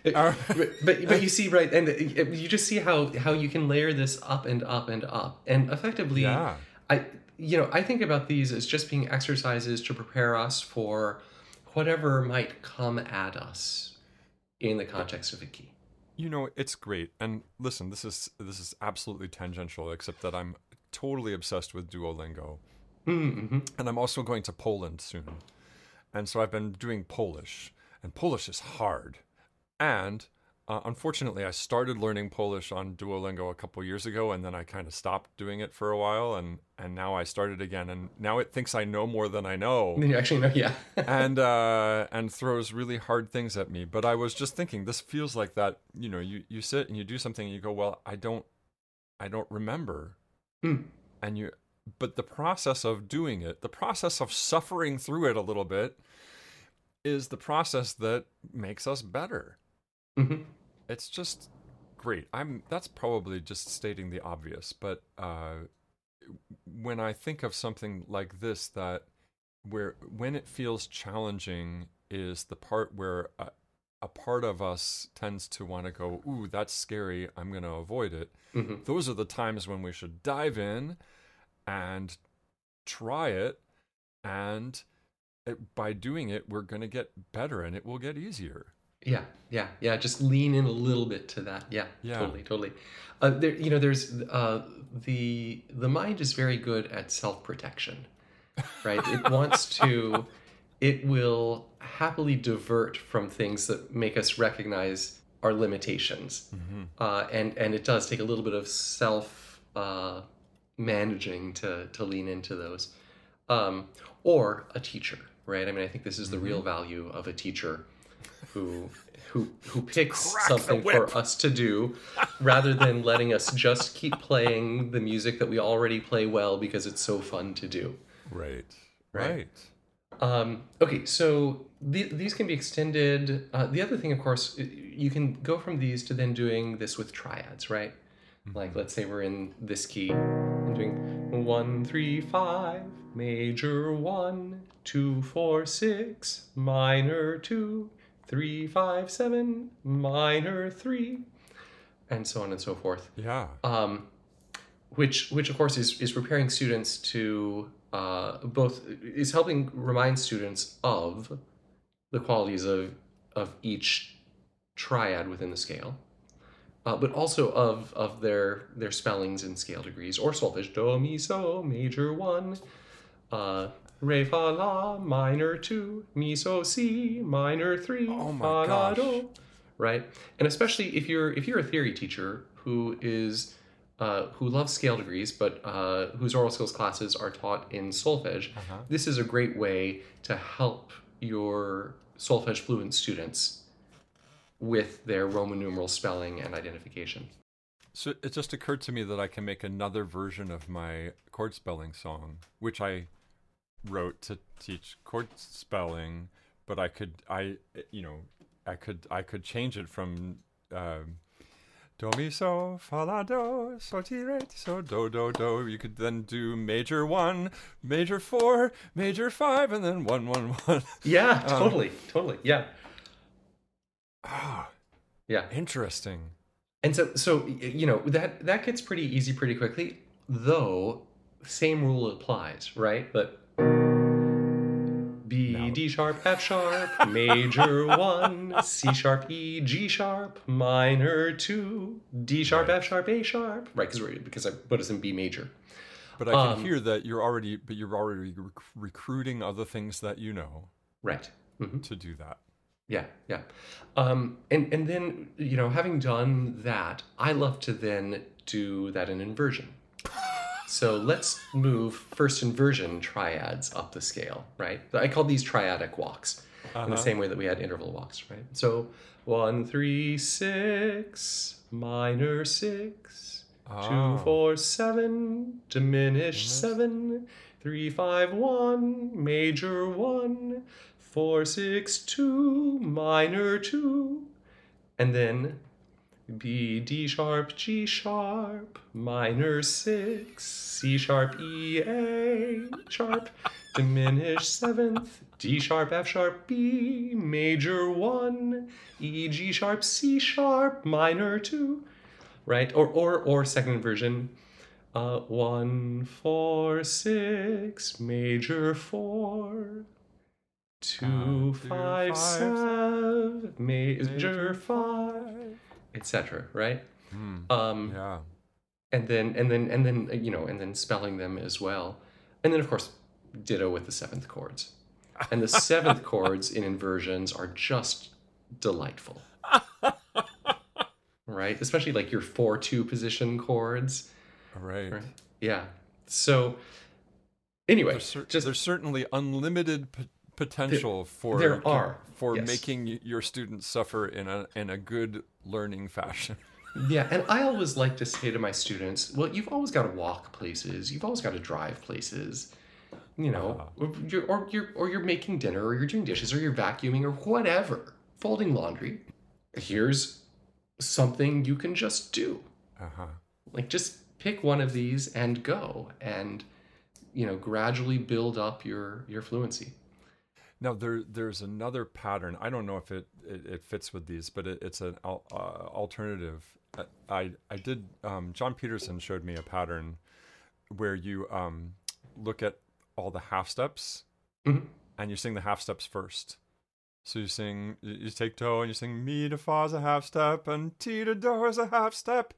but, but but you see right and you just see how how you can layer this up and up and up and effectively Yeah. i you know i think about these as just being exercises to prepare us for whatever might come at us in the context of a key You know, it's great. And listen, this is this is absolutely tangential, except that I'm totally obsessed with Duolingo. mm-hmm. And I'm also going to Poland soon. And so I've been doing Polish, and Polish is hard. And uh, unfortunately, I started learning Polish on Duolingo a couple years ago, and then I kind of stopped doing it for a while, and and now I started again, and now it thinks I know more than I know, then you actually know yeah and uh, and throws really hard things at me. But I was just thinking, this feels like that. You know, you you sit and you do something, and you go, well, I don't, I don't remember, Hmm. and you but the process of doing it the process of suffering through it a little bit is the process that makes us better. hmm It's just great. I'm that's probably just stating the obvious, but uh, when I think of something like this, that where when it feels challenging is the part where a, a part of us tends to want to go, "Ooh, that's scary. I'm going to avoid it." hmm Those are the times when we should dive in and try it, and it, by doing it, we're going to get better, and it will get easier. Yeah, yeah, yeah. Just lean in a little bit to that. Yeah, Yeah. totally, totally. Uh, there, you know, there's uh, the the mind is very good at self protection, right? It wants to, it will happily divert from things that make us recognize our limitations, uh, and and it does take a little bit of self uh, managing to to lean into those, um, or a teacher, right? I mean, I think this is the real value of a teacher who who who picks something for us to do rather than letting us just keep playing the music that we already play well because it's so fun to do. Right. Right. Right. Um, okay, so the, these can be extended. Uh, the other thing, of course, you can go from these to then doing this with triads, right? Like, let's say we're in this key and doing one, three, five, major one, two, four, six, minor two, three, five, seven, minor three, and so on and so forth Yeah. um, which which of course is is preparing students to uh, both is helping remind students of the qualities of of each triad within the scale, uh, but also of of their their spellings and scale degrees or solfege do mi so major one, uh, re fa la minor two mi so si minor three Oh my fa la do right? And especially if you're if you're a theory teacher who is uh, who loves scale degrees, but uh, whose aural skills classes are taught in solfege, Uh-huh. this is a great way to help your solfege fluent students with their Roman numeral spelling and identification. So it just occurred to me that I can make another version of my chord spelling song, which I wrote to teach chord spelling, but I could I you know I could I could change it from um, do mi so fa la do so ti re so do do do. You could then do major one, major four, major five, and then one one one. Yeah, totally, totally, yeah, Ah, yeah. interesting. And so, so you know that that gets pretty easy pretty quickly. Though, same rule applies, right? But D sharp, F sharp, major one, C sharp, E, G sharp, minor two, D sharp, Right. F sharp, A sharp, right? Because because I put us in B major. But I can Um, hear that you're already, but you're already rec- recruiting other things that you know Right. hmm to do that. Yeah, yeah. Um, and and then you know, having done that, I love to then do that in inversion. So let's move first inversion triads up the scale, right? I call these triadic walks in the Uh-huh. same way that we had interval walks, right? So one, three, six, minor six, Oh. two, four, seven, diminish seven, three, five, one, major one, four, six, two, minor two, and then B, D sharp, G sharp, minor six, C sharp, E, A sharp, diminished seventh, D sharp, F sharp, B, major one, E, G sharp, C sharp, minor two, right? Or or or second version, uh, one, four, six, major four. Two, two, five, five, seven, major major five, etc. Right? Hmm. Um, Yeah. and then and then and then uh, you know and then spelling them as well, and then of course ditto with the seventh chords, and the seventh chords in inversions are just delightful. right? Especially like your four two position chords. Right. Right? Yeah. So anyway, There's, cer- just there's certainly unlimited potential for there are, for yes. making your students suffer in a in a good learning fashion. Yeah, and I always like to say to my students, well, you've always got to walk places, you've always got to drive places. you know, or you're or you're or you're making dinner, or you're doing dishes, or you're vacuuming, or whatever, folding laundry. Here's something you can just do. Uh-huh. Like just pick one of these and go, and you know, gradually build up your your fluency. Now there there's another pattern. I don't know if it it, it fits with these, but it, it's an al- uh, alternative. Uh, I I did. Um, John Peterson showed me a pattern where you um, look at all the half steps Mhm. and you sing the half steps first. So you sing, you you take toe and you sing mi to fa is a half step and ti to do is a half step,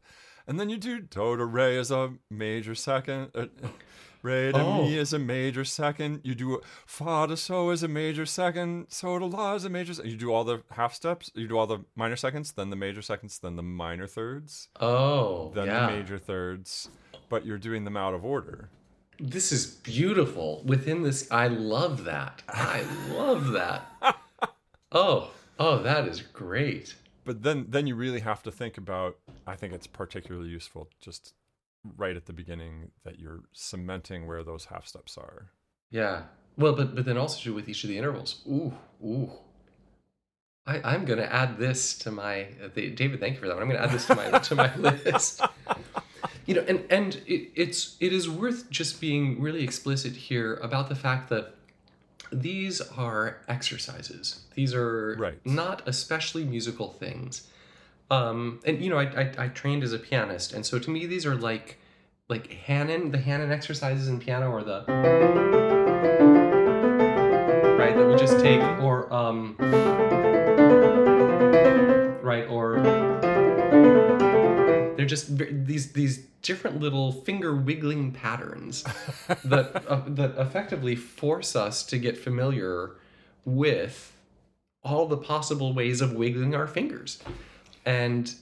and then you do do to re is a major second. Re to Oh. mi is a major second. You do a fa to so is a major second. So to la is a major. se- You do all the half steps. You do all the minor seconds, then the major seconds, then the minor thirds, Oh, then yeah. the major thirds. But you're doing them out of order. This is beautiful. Within this, I love that. I love that. Oh, oh, that is great. But then, then you really have to think about. I think it's particularly useful just right at the beginning that you're cementing where those half steps are. Yeah. Well, but but then also with each of the intervals. Ooh, ooh. I I'm gonna add this to my uh, the, David. Thank you for that. one. I'm gonna add this to my to my list. You know, and and it, it's it is worth just being really explicit here about the fact that these are exercises. These are Right. not especially musical things. Um, and you know, I, I I trained as a pianist, and so to me these are like like Hanon, the Hanon exercises in piano, or the right that we just take, or um, right, or they're just these these different little finger wiggling patterns that uh, that effectively force us to get familiar with all the possible ways of wiggling our fingers and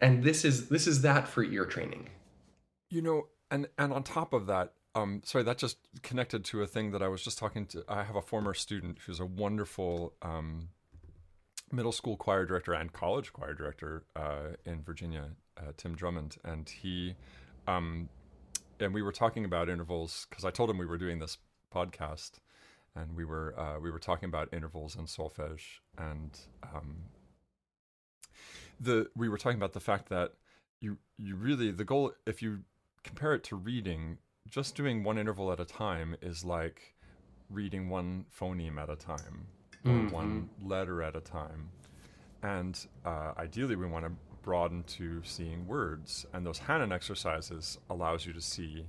and this is this is that for ear training You know, and and on top of that, um, sorry, that just connected to a thing that I was just talking to. I have a former student who's a wonderful um, middle school choir director and college choir director uh, in Virginia, uh, Tim Drummond, and he, um, and we were talking about intervals because I told him we were doing this podcast, and we were uh, we were talking about intervals and solfege, and um, the we were talking about the fact that you you really the goal if you compare it to reading just doing one interval at a time is like reading one phoneme at a time or Mhm. one letter at a time. And uh, ideally we want to broaden to seeing words. And those Hanon exercises allows you to see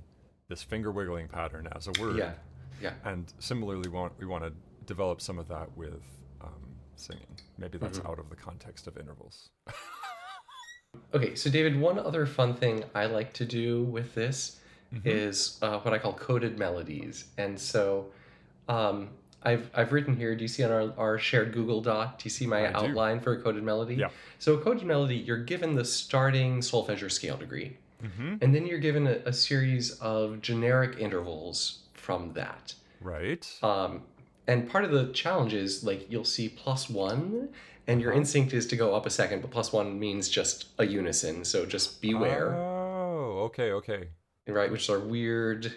this finger wiggling pattern as a word. Yeah yeah. And similarly we want we want to develop some of that with singing maybe that's Mhm. out of the context of intervals okay so david one other fun thing i like to do with this Mhm. is uh, what i call coded melodies and so um, I've, I've written here do you see on our, our shared google doc do you see my I do. outline for a coded melody Yeah. so a coded melody you're given the starting solfege scale degree mm-hmm. and then you're given a, a series of generic intervals from that right Um, and part of the challenge is like you'll see plus one, and your Uh-huh. instinct is to go up a second, but plus one means just a unison. So just beware, Oh, okay, okay. right? Which is our weird,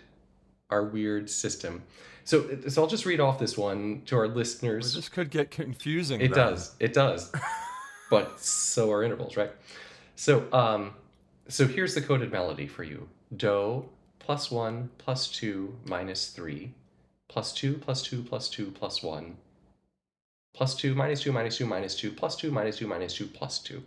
our weird system. So, so I'll just read off this one to our Well, listeners. this could get confusing. It then. does. It does. but so are intervals, right? So, um, so here's the coded melody for you: Do plus one plus two minus three, plus two plus two plus two plus one, plus two minus two minus two minus two plus two minus two minus two plus two.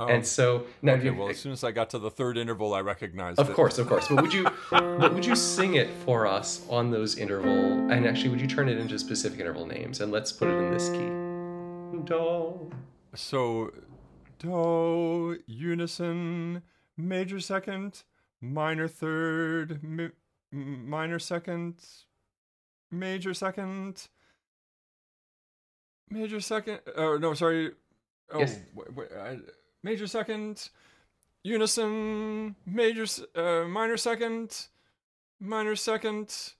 Oh, and so now, okay, you, well, as soon as I got to the third interval, I recognized of it. course, of course. But would you, but would you sing it for us on those interval? And actually, would you turn it into specific interval names? And let's put it in this key. Do. So, do, unison, major second, minor third, mi- minor second, major second, major second. Oh no, sorry. Oh, Yes. wait, wait, I, major second, unison, major, uh, minor second, minor second.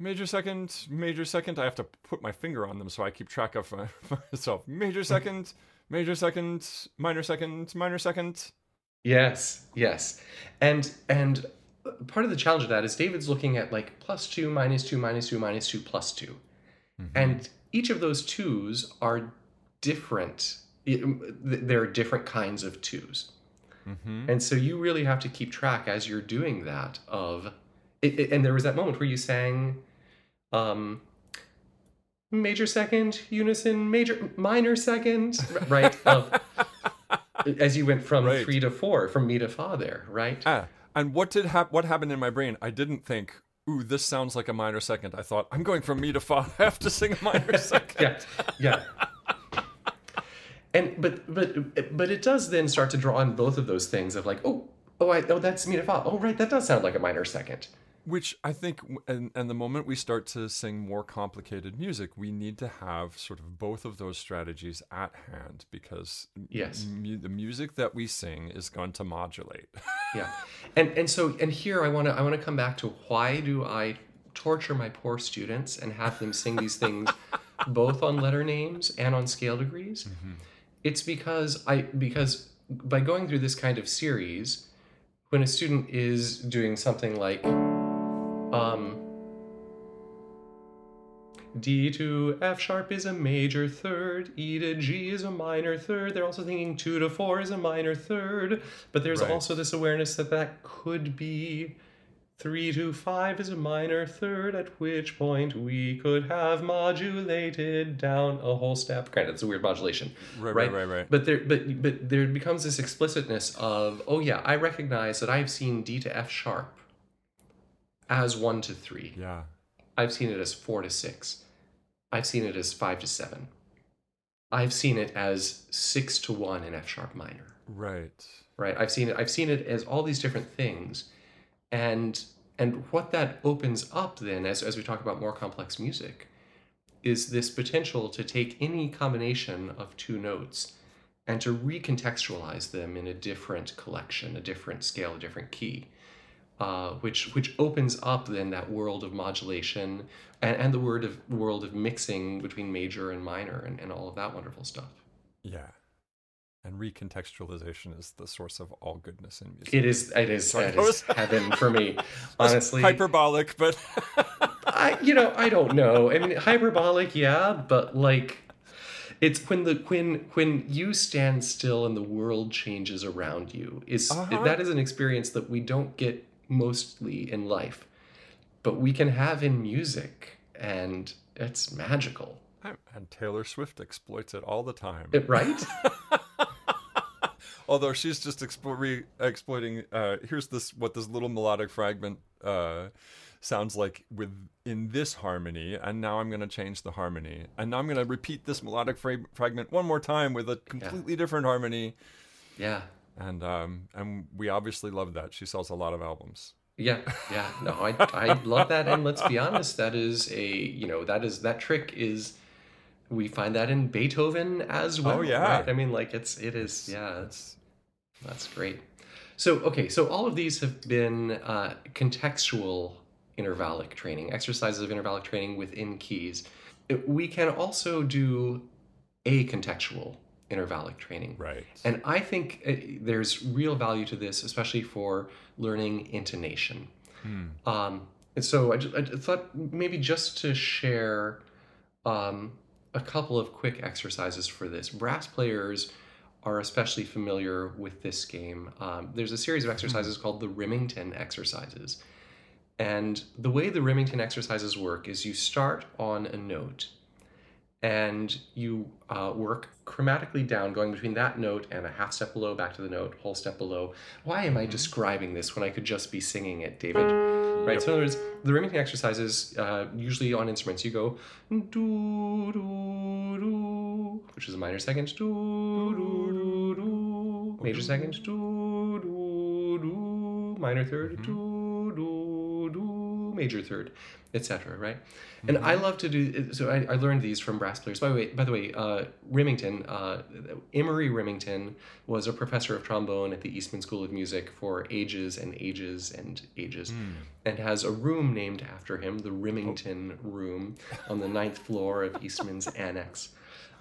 Major second, major second. I have to put my finger on them so I keep track of my, myself. Major second, major second, minor second, minor second. Yes, yes. And and part of the challenge of that is David's looking at like plus two, minus two, minus two, minus two, plus 2 and each of those twos are different. There are different kinds of twos. Mm-hmm. And so you really have to keep track as you're doing that of it, it- and there was that moment where you sang um major second unison major minor second right of as you went from Right. 3 to 4 from mi to fa there right Ah, and what did hap- what happened in my brain? I didn't think, "Ooh, this sounds like a minor second." I thought, "I'm going from mi to fa. I have to sing a minor second." yeah yeah and but but but it does then start to draw on both of those things of like oh oh I oh that's mi to fa oh right that does sound like a minor second Which I think, and, and the moment we start to sing more complicated music, we need to have sort of both of those strategies at hand because Yes. mu- the music that we sing is going to modulate. yeah and and so and here i want to i want to come back to why do i torture my poor students and have them sing these things both on letter names and on scale degrees mm-hmm. it's because i because by going through this kind of series when a student is doing something like um D to F sharp is a major third, E to G is a minor third. They're also thinking 2 to 4 is a minor third, but there's Right. also this awareness that that could be 3 to 5 is a minor third, at which point we could have modulated down a whole step. Granted, it's a weird modulation. Right, right, right, right. But there but but there becomes this explicitness of, oh yeah, I recognize that I've seen D to F sharp as 1 to 3. yeah, I've seen it as four to six. I've seen it as five to seven. I've seen it as six to one in F sharp minor. right. Right? I've seen it. I've seen it as all these different things, and and what that opens up then, as as we talk about more complex music, is this potential to take any combination of two notes and to recontextualize them in a different collection, a different scale, a different key uh, which which opens up then that world of modulation and, and the word of world of mixing between major and minor and, and all of that wonderful stuff. Yeah. And recontextualization is the source of all goodness in music. It is it is, it is heaven for me. Honestly, hyperbolic, but I you know I don't know. I mean hyperbolic, yeah, but like it's when the when when you stand still and the world changes around you is Uh-huh. that is an experience that we don't get mostly in life, but we can have in music, and it's magical. and Taylor Swift exploits it all the time. It- right? Although she's just explo- re- exploiting. Uh, here's this what this little melodic fragment uh, sounds like with in this harmony, and now I'm going to change the harmony, and now I'm going to repeat this melodic fra- fragment one more time with a completely different harmony, yeah. And um, and we obviously love that. She sells a lot of albums. Yeah, yeah, no, I, I love that, and let's be honest, that is a you know that is that trick is we find that in Beethoven as well. Oh, yeah. right? I mean, like it's it is yeah, It's that's great. So okay, so all of these have been uh, contextual intervallic training, exercises of intervallic training within keys. We can also do a contextual intervallic training. right. And I think uh, there's real value to this, especially for learning intonation. Hmm. Um, and so I, ju- I thought maybe just to share um, a couple of quick exercises for this. Brass players are especially familiar with this game. Um, there's a series of exercises called the Remington exercises. And the way the Remington exercises work is you start on a note and you uh, work chromatically down, going between that note and a half step below, back to the note, whole step below. Why am I describing this when I could just be singing it, David? Right. So in other words, the Remington exercises, uh, usually on instruments, you go do do do, which is a minor second, do do do, major second, do do do, minor 3rd do do do, major third, etc. Right. And I love to do. So I, I learned these from brass players. By the way, by the way, uh, Remington, uh, Emery Remington was a professor of trombone at the Eastman School of Music for ages and ages and ages, and has a room named after him, the Remington Room, on the ninth floor of Eastman's Annex,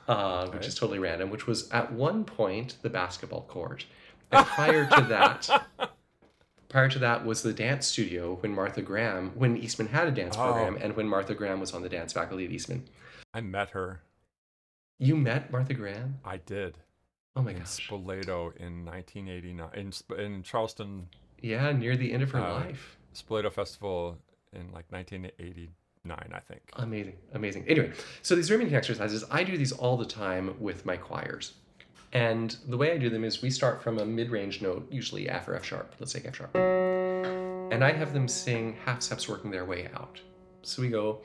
uh, which is totally random. Which was at one point the basketball court, and prior to that. prior to that was the dance studio when Martha Graham, when Eastman had a dance Oh. program, and when Martha Graham was on the dance faculty at Eastman. I met her. You met Martha Graham? I did Oh my in gosh. Spoleto in 1989 in in Charleston Yeah, near the end of her Uh, life. Spoleto Festival in like 1989, I think. Amazing, amazing. Anyway, so these remington exercises, I do these all the time with my choirs. And the way I do them is we start from a mid range note, usually F or F sharp. Let's take F sharp. And I have them sing half steps working their way out. So we go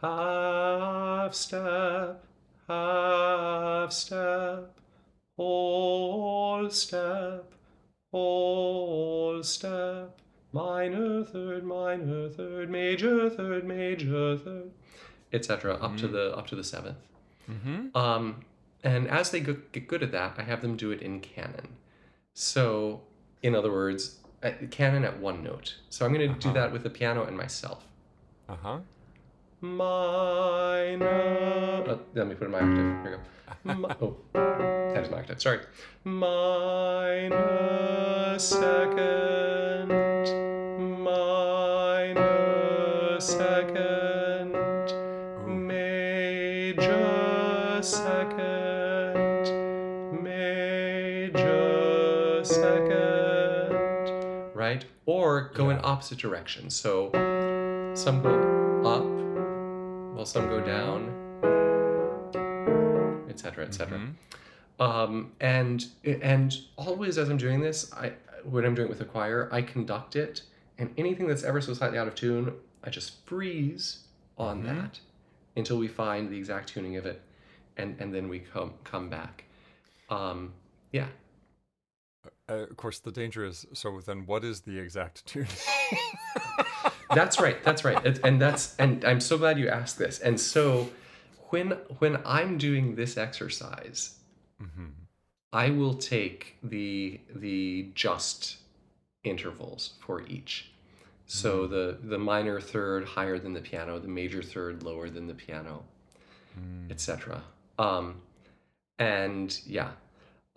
half step, half step, whole step, whole step, minor third, minor third, major third, major third, etc. up to the up to the seventh. Mm-hmm. Um, and as they get good at that, I have them do it in canon. So, in other words, canon at one note. So I'm going to do Uh-huh. that with the piano and myself. Uh huh. Minor. Oh, let me put in my octave. Here we go. Mi- oh, that is my octave. Sorry. Minor second. Minor second. Right? Or go in opposite directions. So some go up while some go down, etc., etc. Mhm. Um, and and always as I'm doing this, I when I'm doing it with a choir, I conduct it, and anything that's ever so slightly out of tune, I just freeze on Mhm. that until we find the exact tuning of it, and and then we come come back. Um, yeah, Uh, of course, the danger is so. Then, what is the exact tune? that's right that's right and that's and i'm so glad you asked this and so when when i'm doing this exercise mm-hmm. i will take the the just intervals for each so the the minor third higher than the piano the major third lower than the piano Mm. etc um and yeah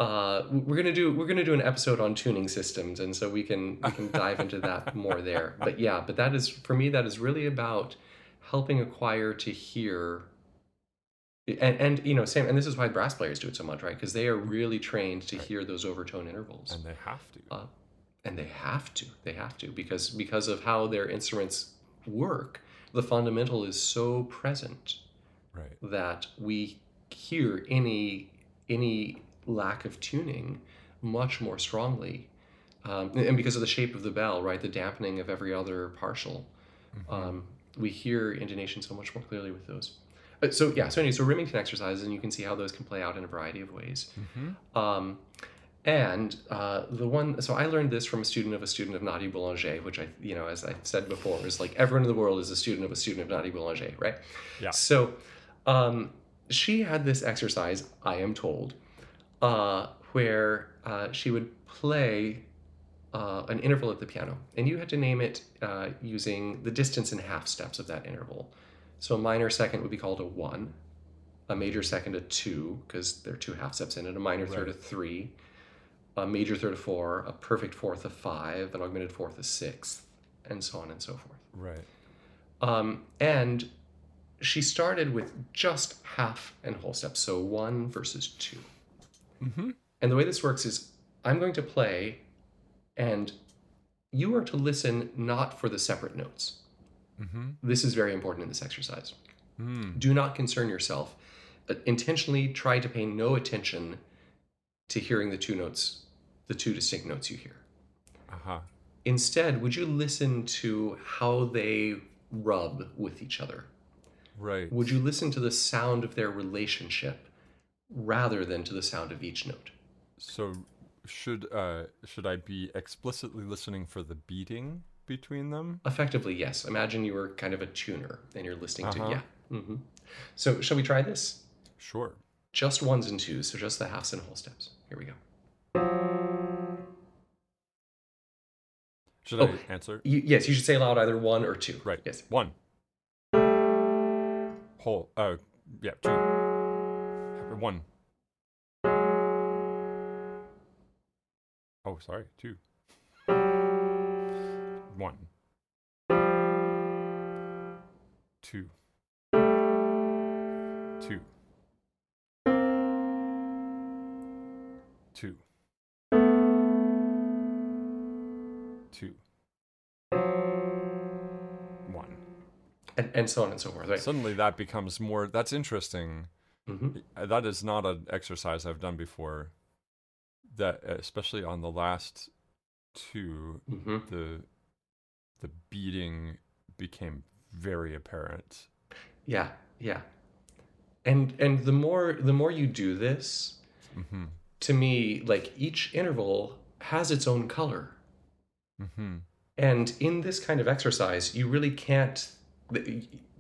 uh, we're gonna do we're gonna do an episode on tuning systems, and so we can we can dive into that more there. But yeah, but that is for me that is really about helping a choir to hear, and and you know same, and this is why brass players do it so much, right? Because they are really trained to hear those overtone intervals, And they have to. uh, and they have to they have to because because of how their instruments work, the fundamental is so present right. that we hear any any lack of tuning much more strongly um, and because of the shape of the bell right the dampening of every other partial Mm-hmm. um, we hear intonation so much more clearly with those Uh, so yeah so anyway so remington exercises and you can see how those can play out in a variety of ways Mm-hmm. um, and uh, the one, so I learned this from a student of a student of Nadia Boulanger, which I, you know, as I said before, is like everyone in the world is a student of a student of Nadia Boulanger, right? Yeah. So um, she had this exercise, I am told, uh, where uh, she would play uh, an interval at the piano, and you had to name it uh, using the distance in half steps of that interval. So a minor second would be called a one, a major second a two, because there are two half steps in it, a minor third a three, a major third a four, a perfect fourth a five, an augmented fourth a sixth, and so on and so forth. Right. Um, and she started with just half and whole steps, so one versus two. Mm-hmm. And the way this works is I'm going to play, and you are to listen not for the separate notes. Mm-hmm. This is very important in this exercise. Mm. Do not concern yourself. Uh, intentionally try to pay no attention to hearing the two notes, the two distinct notes you hear. Uh-huh. Instead, would you listen to how they rub with each other? Right. Would you listen to the sound of their relationship rather than to the sound of each note? So should uh should I be explicitly listening for the beating between them? Effectively, yes. Imagine you were kind of a tuner and you're listening Uh-huh. to, yeah. hmm So, shall we try this? Sure. Just ones and twos, so just the halves and whole steps. Here we go. Should Oh. I answer? You, yes, you should say aloud either one or two. Right. Yes. One. Whole. Uh, yeah. Two. One. Oh, sorry. Two. One. Two. Two. Two. Two. One. and, and so on and so forth. Right? Suddenly that becomes more that's interesting. Hmm Uh, That is not an exercise I've done before. That especially on the last two, hmm the the beating became very apparent. Yeah, yeah. And and the more the more you do this, hmm to me, like each interval has its own color. hmm And in this kind of exercise, you really can't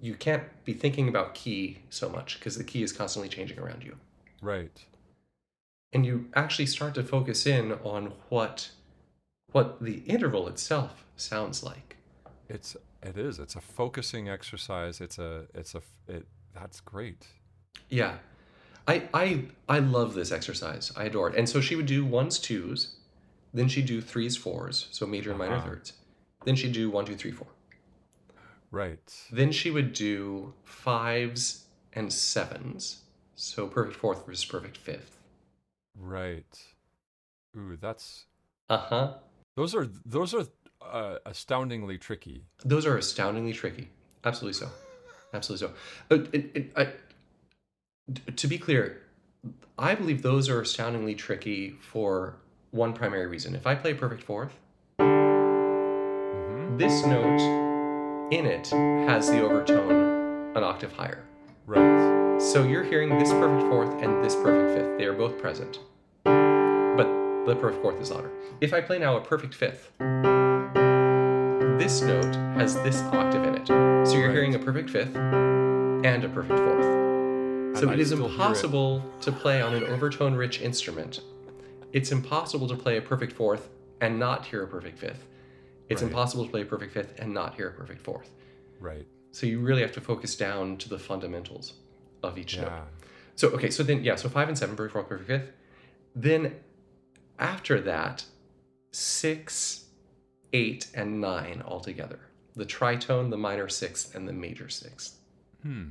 you can't be thinking about key so much because the key is constantly changing around you. Right. And you actually start to focus in on what what the interval itself sounds like. It's it is. It's a focusing exercise. It's a it's a it that's great. Yeah. I I I love this exercise. I adore it. And so she would do ones, twos, then she'd do threes, fours, so major and minor Uh-huh. thirds. Then she'd do one, two, three, four. Right. Then she would do fives and sevens. So perfect fourth versus perfect fifth. Right. Ooh, that's Uh-huh. those are those are uh, astoundingly tricky. Those are astoundingly tricky. Absolutely so. Absolutely so. Uh, it, it, I, to be clear, I believe those are astoundingly tricky for one primary reason. If I play perfect fourth, hmm this note in it has the overtone an octave higher. Right. So you're hearing this perfect fourth and this perfect fifth. They are both present. But the perfect fourth is louder. If I play now a perfect fifth, this note has this octave in it. So you're Right. hearing a perfect fifth and a perfect fourth. So it is hear it. impossible to play on an overtone rich instrument. It's impossible to play a perfect fourth and not hear a perfect fifth. It's Right. impossible to play a perfect fifth and not hear a perfect fourth. Right. So you really have to focus down to the fundamentals of each note. So okay, so then yeah, so five and seven, perfect fourth, perfect fifth. Then after that, six, eight, and nine all together. The tritone, the minor sixth, and the major sixth. Hmm.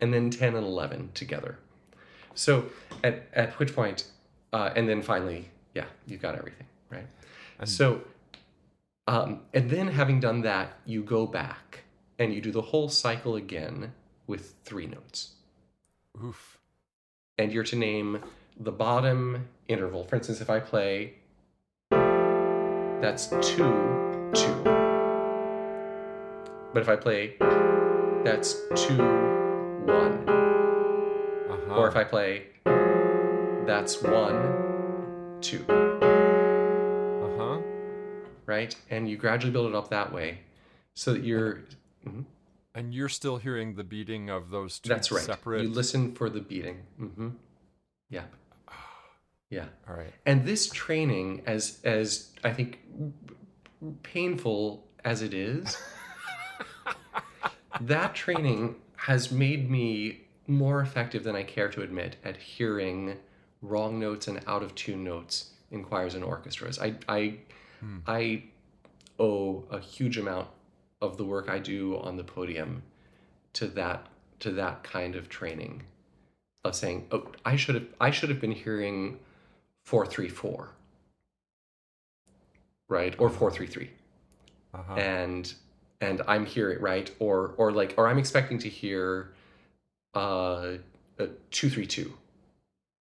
And then ten and eleven together. So at at which point, uh, and then finally, yeah, you've got everything, right? And- so um, and then having done that, you go back and you do the whole cycle again with three notes. Oof. and you're to name the bottom interval. For instance, if I play, that's two, two. But if I play, that's two, one. Uh-huh. Or if I play, that's one, two. Right? And you gradually build it up that way so that you're. Mhm. And you're still hearing the beating of those two That's right. separate You listen for the beating. hmm Yeah. Yeah. All right. And this training, as as I think painful as it is, that training has made me more effective than I care to admit at hearing wrong notes and out of tune notes in choirs and orchestras. I I Hmm. I owe a huge amount of the work I do on the podium to that to that kind of training of saying, oh, I should have I should have been hearing four three four, right, or four three three, Uh-huh. and and I'm hearing right, or or like or I'm expecting to hear uh, three two,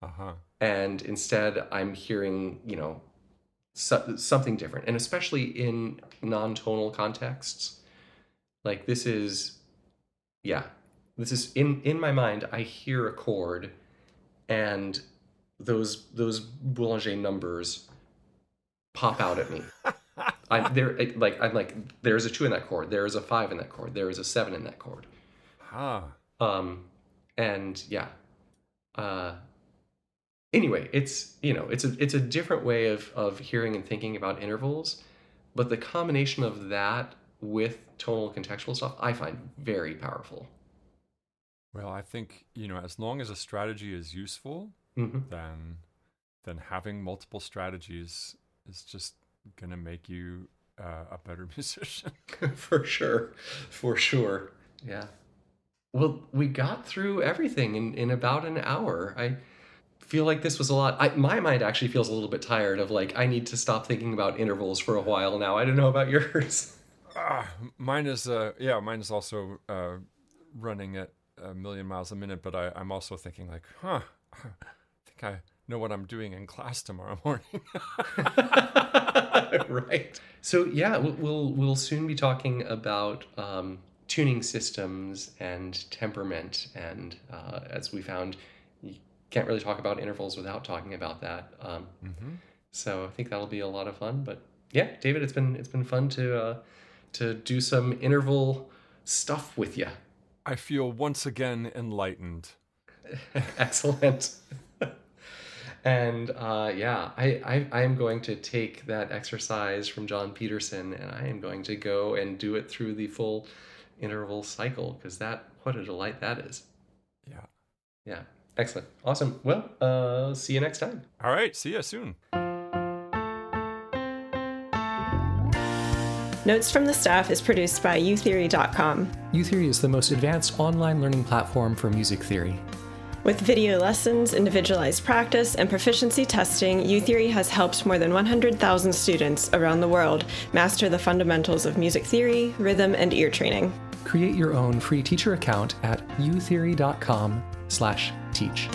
Uh-huh. and instead I'm hearing you know so, something different, and especially in non-tonal contexts, like this is, yeah, this is in in my mind. I hear a chord, and those those Boulanger numbers pop out at me. I'm there, like I'm like there is a two in that chord, there is a five in that chord, there is a seven in that chord. Ah. Um, and yeah. Uh, anyway, it's you know it's a it's a different way of of hearing and thinking about intervals, but the combination of that with tonal contextual stuff I find very powerful. Well, I think, you know, as long as a strategy is useful, hmm then then having multiple strategies is just going to make you uh, a better musician. for sure. For sure. Yeah. Well, we got through everything in, in about an hour. I feel like this was a lot. I, my mind actually feels a little bit tired of like, I need to stop thinking about intervals for a while now. I don't know about yours. Ah, mine is uh yeah, mine is also uh running at a million miles a minute, but I, I'm also thinking like, huh, I think I know what I'm doing in class tomorrow morning. right. So yeah, we'll, we'll we'll soon be talking about um, tuning systems and temperament, and uh, as we found, can't really talk about intervals without talking about that. Um, So I think that'll be a lot of fun. But yeah, David, it's been it's been fun to uh, to do some interval stuff with you. I feel once again enlightened. Excellent. and uh, yeah, I, I I am going to take that exercise from John Peterson, and I am going to go and do it through the full interval cycle because that what a delight that is. Yeah. Yeah, excellent, awesome. Well, uh, see you next time. All right, see you soon. Notes from the Staff is produced by utheory.com. Utheory is the most advanced online learning platform for music theory. With video lessons, individualized practice, and proficiency testing, uTheory has helped more than 100,000 students around the world master the fundamentals of music theory, rhythm, and ear training. Create your own free teacher account at utheory.com/teach.